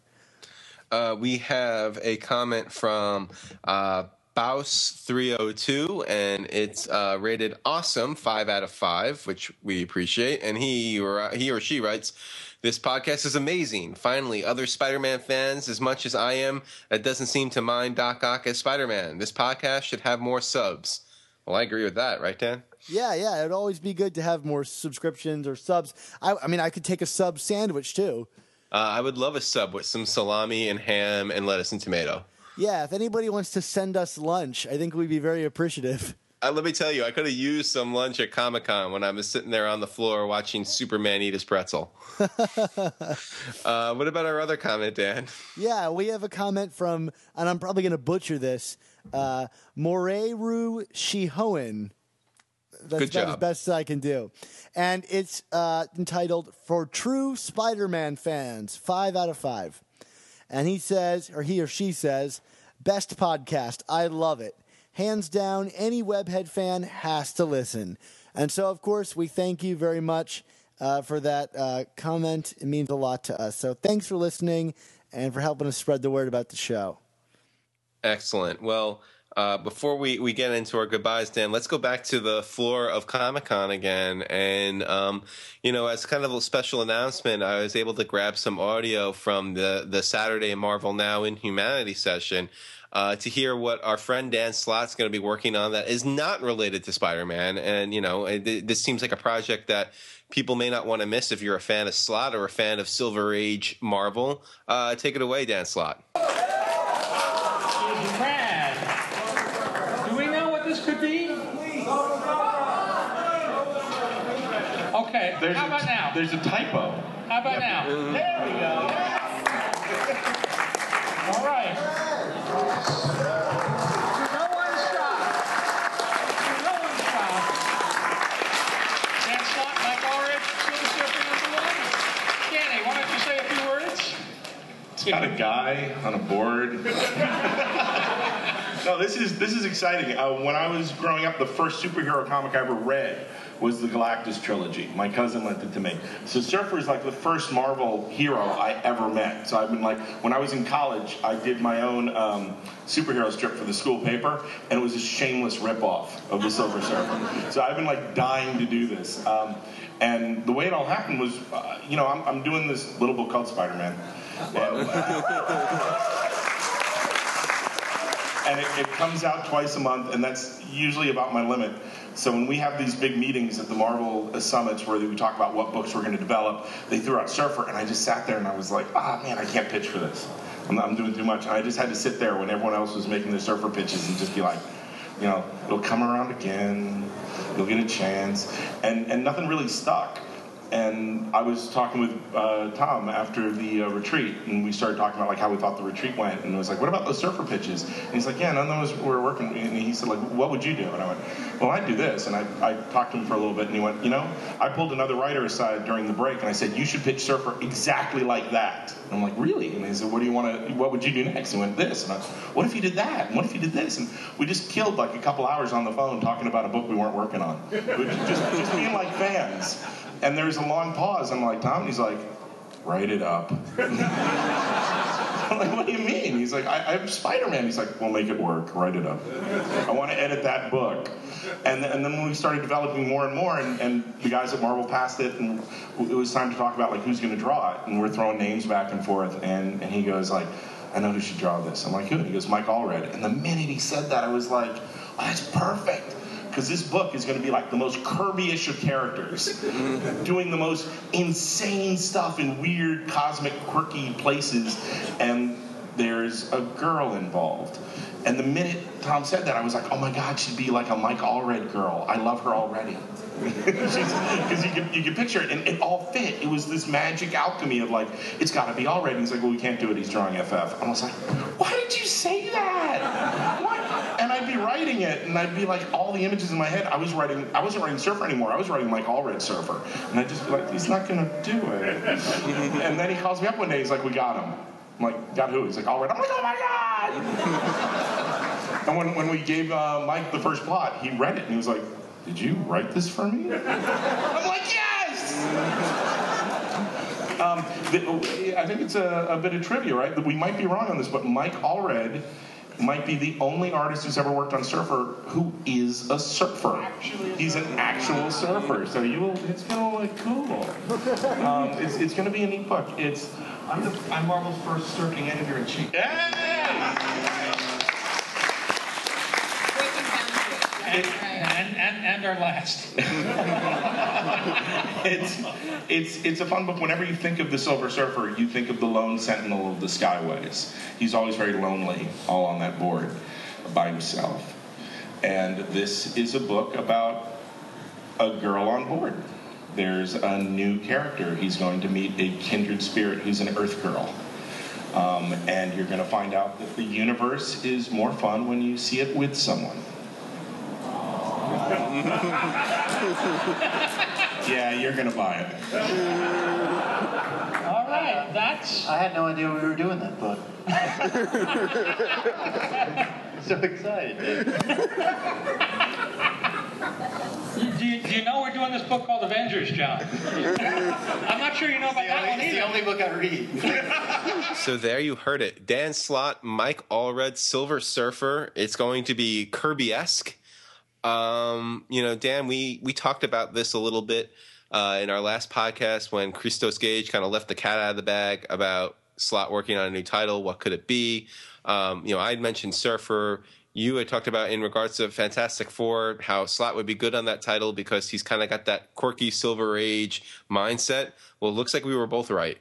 Uh, we have a comment from uh, Baus302, and it's uh, rated awesome, five out of five, which we appreciate. And he or he or she writes, "This podcast is amazing. Finally, other Spider-Man fans, as much as I am, that doesn't seem to mind Doc Ock as Spider-Man. This podcast should have more subs." Well, I agree with that, right, Dan? Yeah, yeah, it'd always be good to have more subscriptions or subs. I, I mean, I could take a sub sandwich too. Uh, I would love a sub with some salami and ham and lettuce and tomato. Yeah, if anybody wants to send us lunch, I think we'd be very appreciative. Uh, let me tell you, I could have used some lunch at Comic Con when I was sitting there on the floor watching Superman eat his pretzel. uh, what about our other comment, Dan? Yeah, we have a comment from, and I'm probably going to butcher this, uh, Moreru Shihoen. That's Good about as best as I can do. And it's uh, entitled For True Spider Man Fans, five out of five. And he says, or he or she says, best podcast. I love it. Hands down, any Webhead fan has to listen. And so, of course, we thank you very much uh, for that uh, comment. It means a lot to us. So, thanks for listening and for helping us spread the word about the show. Excellent. Well, uh, before we, we get into our goodbyes, Dan, let's go back to the floor of Comic Con again. And, um, you know, as kind of a special announcement, I was able to grab some audio from the, the Saturday Marvel Now Inhumanity session. Uh, to hear what our friend Dan Slott's going to be working on that is not related to Spider-Man, and you know, it, this seems like a project that people may not want to miss if you're a fan of Slott or a fan of Silver Age Marvel. Uh, take it away, Dan Slott. Brad, do we know what this could be? Okay, There's how a- about now? There's a typo. How about now? There we go. All right. Got a guy on a board. no, this is this is exciting. Uh, when I was growing up, the first superhero comic I ever read was the Galactus trilogy. My cousin lent it to me. So Surfer is like the first Marvel hero I ever met. So I've been like, when I was in college, I did my own um, superhero strip for the school paper, and it was a shameless ripoff of the Silver Surfer. So I've been like dying to do this. Um, and the way it all happened was, uh, you know, I'm, I'm doing this little book called Spider-Man. And, and it, it comes out twice a month, and that's usually about my limit. So when we have these big meetings at the Marvel summits where we talk about what books we're going to develop, they threw out Surfer, and I just sat there and I was like, ah, man, I can't pitch for this. I'm, I'm doing too much. And I just had to sit there when everyone else was making their Surfer pitches and just be like, you know, it'll come around again. You'll get a chance, and and nothing really stuck. And I was talking with uh, Tom after the uh, retreat, and we started talking about like how we thought the retreat went, and it was like, "What about those surfer pitches?" And he's like, "Yeah, none of those were working." And he said, "Like, what would you do?" And I went, "Well, I'd do this." And I, I talked to him for a little bit, and he went, "You know, I pulled another writer aside during the break, and I said, you should pitch Surfer exactly like that." And I'm like, "Really?" And he said, "What do you want to? What would you do next?" And he went, "This." And I, "What if you did that? And what if you did this?" And we just killed like a couple hours on the phone talking about a book we weren't working on, just, just being like fans. And there's a long pause. I'm like, Tom, he's like, write it up. I'm like, what do you mean? He's like, I, I'm Spider Man. He's like, we'll make it work. Write it up. I want to edit that book. And, and then when we started developing more and more, and, and the guys at Marvel passed it, and it was time to talk about like who's going to draw it, and we're throwing names back and forth, and, and he goes like, I know who should draw this. I'm like, who? He goes, Mike Allred. And the minute he said that, I was like, oh, that's perfect because this book is going to be like the most Kirby-ish of characters, doing the most insane stuff in weird, cosmic, quirky places, and there's a girl involved. And the minute Tom said that, I was like, oh my God, she'd be like a Mike Allred girl. I love her already. Because you can, you can picture it, and it all fit. It was this magic alchemy of like, it's got to be Allred. And he's like, well, we can't do it. He's drawing FF. I was like, why did you say that? Why? And I'd be writing it, and I'd be like, all the images in my head. I was writing. I wasn't writing Surfer anymore. I was writing Mike Allred Surfer, and I'd just be like, he's not gonna do it. and then he calls me up one day. He's like, we got him. I'm like, got who? He's like, Allred. I'm like, oh my god. And when, when we gave uh, Mike the first plot, he read it and he was like, did you write this for me? I'm like, yes! Um, the, I think it's a, a, bit of trivia, right? We might be wrong on this, but Mike Allred might be the only artist who's ever worked on Surfer who is a surfer. Actually, He's an actual surfer, so you will. It's gonna look cool. Um, it's, it's gonna be a neat book. It's. I'm, the, I'm Marvel's first surfing editor in chief. And, and, and, and our last. it's, it's, it's a fun book. Whenever you think of the Silver Surfer, you think of the lone sentinel of the Skyways. He's always very lonely, all on that board by himself. And this is a book about a girl on board. There's a new character. He's going to meet a kindred spirit who's an Earth girl. Um, and you're going to find out that the universe is more fun when you see it with someone. yeah, you're gonna buy it. All right, that's. I had no idea we were doing that book. so excited. Do you, do you know we're doing this book called Avengers, John? I'm not sure you know about that one It's the only book I read. So there you heard it. Dan Slott, Mike Allred, Silver Surfer. It's going to be Kirby esque. Um, you know, Dan, we we talked about this a little bit uh, in our last podcast when Christos Gage kind of left the cat out of the bag about Slott working on a new title. What could it be? Um, you know, I mentioned Surfer. You had talked about in regards to Fantastic Four how Slott would be good on that title because he's kind of got that quirky Silver Age mindset. Well, it looks like we were both right.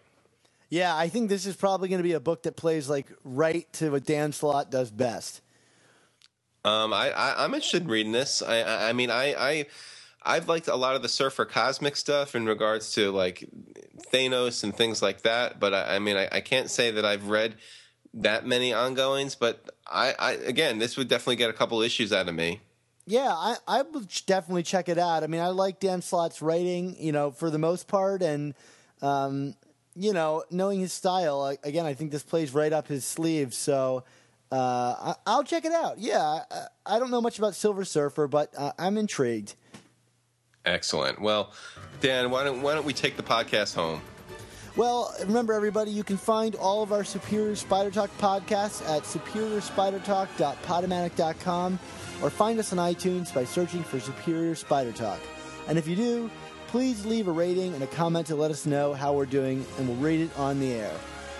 Yeah, I think this is probably going to be a book that plays like right to what Dan Slott does best. Um, I, I I'm interested in reading this. I I, I mean I I I've liked a lot of the Surfer Cosmic stuff in regards to like Thanos and things like that. But I, I mean I, I can't say that I've read that many ongoings. But I, I again this would definitely get a couple issues out of me. Yeah, I, I would definitely check it out. I mean, I like Dan Slott's writing, you know, for the most part, and um, you know, knowing his style. Again, I think this plays right up his sleeve. So uh, I, I'll check it out. Yeah, I, I don't know much about Silver Surfer, but uh, I'm intrigued. Excellent. Well, Dan, why don't why don't we take the podcast home? Well, remember everybody, you can find all of our Superior Spider Talk podcasts at superiorspidertalk.podomatic.com or find us on iTunes by searching for Superior Spider Talk. And if you do, please leave a rating and a comment to let us know how we're doing, and we'll read it on the air.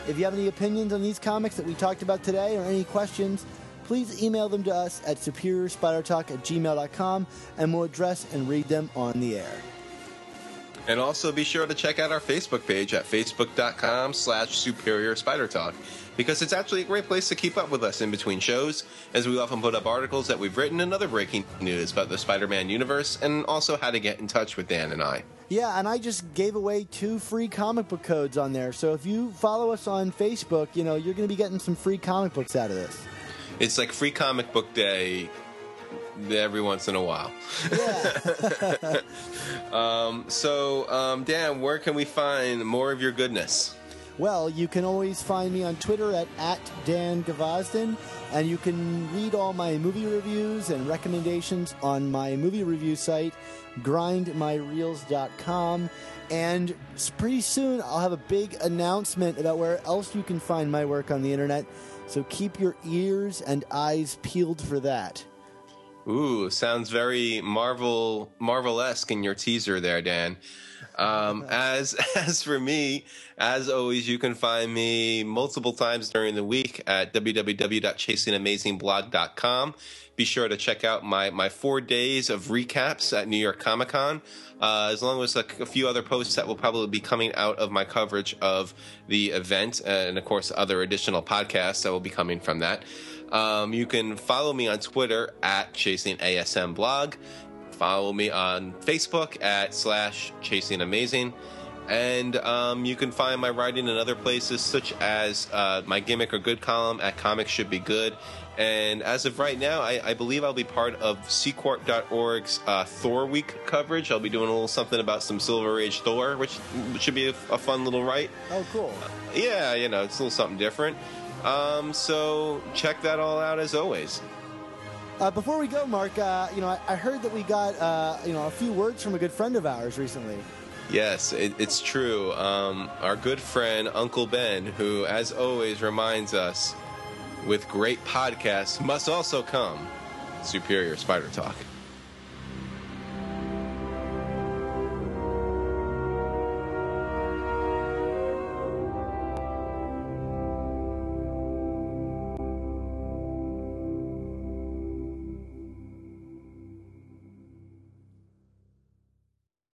If you have any opinions on these comics that we talked about today or any questions, please email them to us at superiorspidertalk at gmail.com and we'll address and read them on the air. And also be sure to check out our Facebook page at facebook.com slash superior spider talk because it's actually a great place to keep up with us in between shows as we often put up articles that we've written and other breaking news about the Spider-Man universe and also how to get in touch with Dan and I. Yeah, and I just gave away two free comic book codes on there. So if you follow us on Facebook, you know, you're going to be getting some free comic books out of this. It's like free comic book day every once in a while. um, so, um, Dan, where can we find more of your goodness? Well, you can always find me on Twitter at, at Dan Gvozden. And you can read all my movie reviews and recommendations on my movie review site, grindmyreels.com. And pretty soon, I'll have a big announcement about where else you can find my work on the internet. So keep your ears and eyes peeled for that. Ooh, sounds very Marvel Marvel esque in your teaser there, Dan. Um, as as for me, as always, you can find me multiple times during the week at www.chasingamazingblog.com. Be sure to check out my my four days of recaps at New York Comic Con, uh, as long as a, a few other posts that will probably be coming out of my coverage of the event, and of course other additional podcasts that will be coming from that. Um, you can follow me on Twitter at Chasing ASM Blog. Follow me on Facebook at slash Chasing Amazing. And um, you can find my writing in other places, such as uh, my Gimmick or Good column at Comics Should Be Good. And as of right now, I, I believe I'll be part of Sequart.org's uh, Thor Week coverage. I'll be doing a little something about some Silver Age Thor, which should be a, a fun little write. Oh, cool. Yeah, you know, it's a little something different. Um, so check that all out as always. Uh, before we go, Mark, uh, you know, I, I heard that we got uh, you know a few words from a good friend of ours recently. Yes, it, it's true. Um, our good friend Uncle Ben, who, as always, reminds us with great podcasts must also come superior spider talk.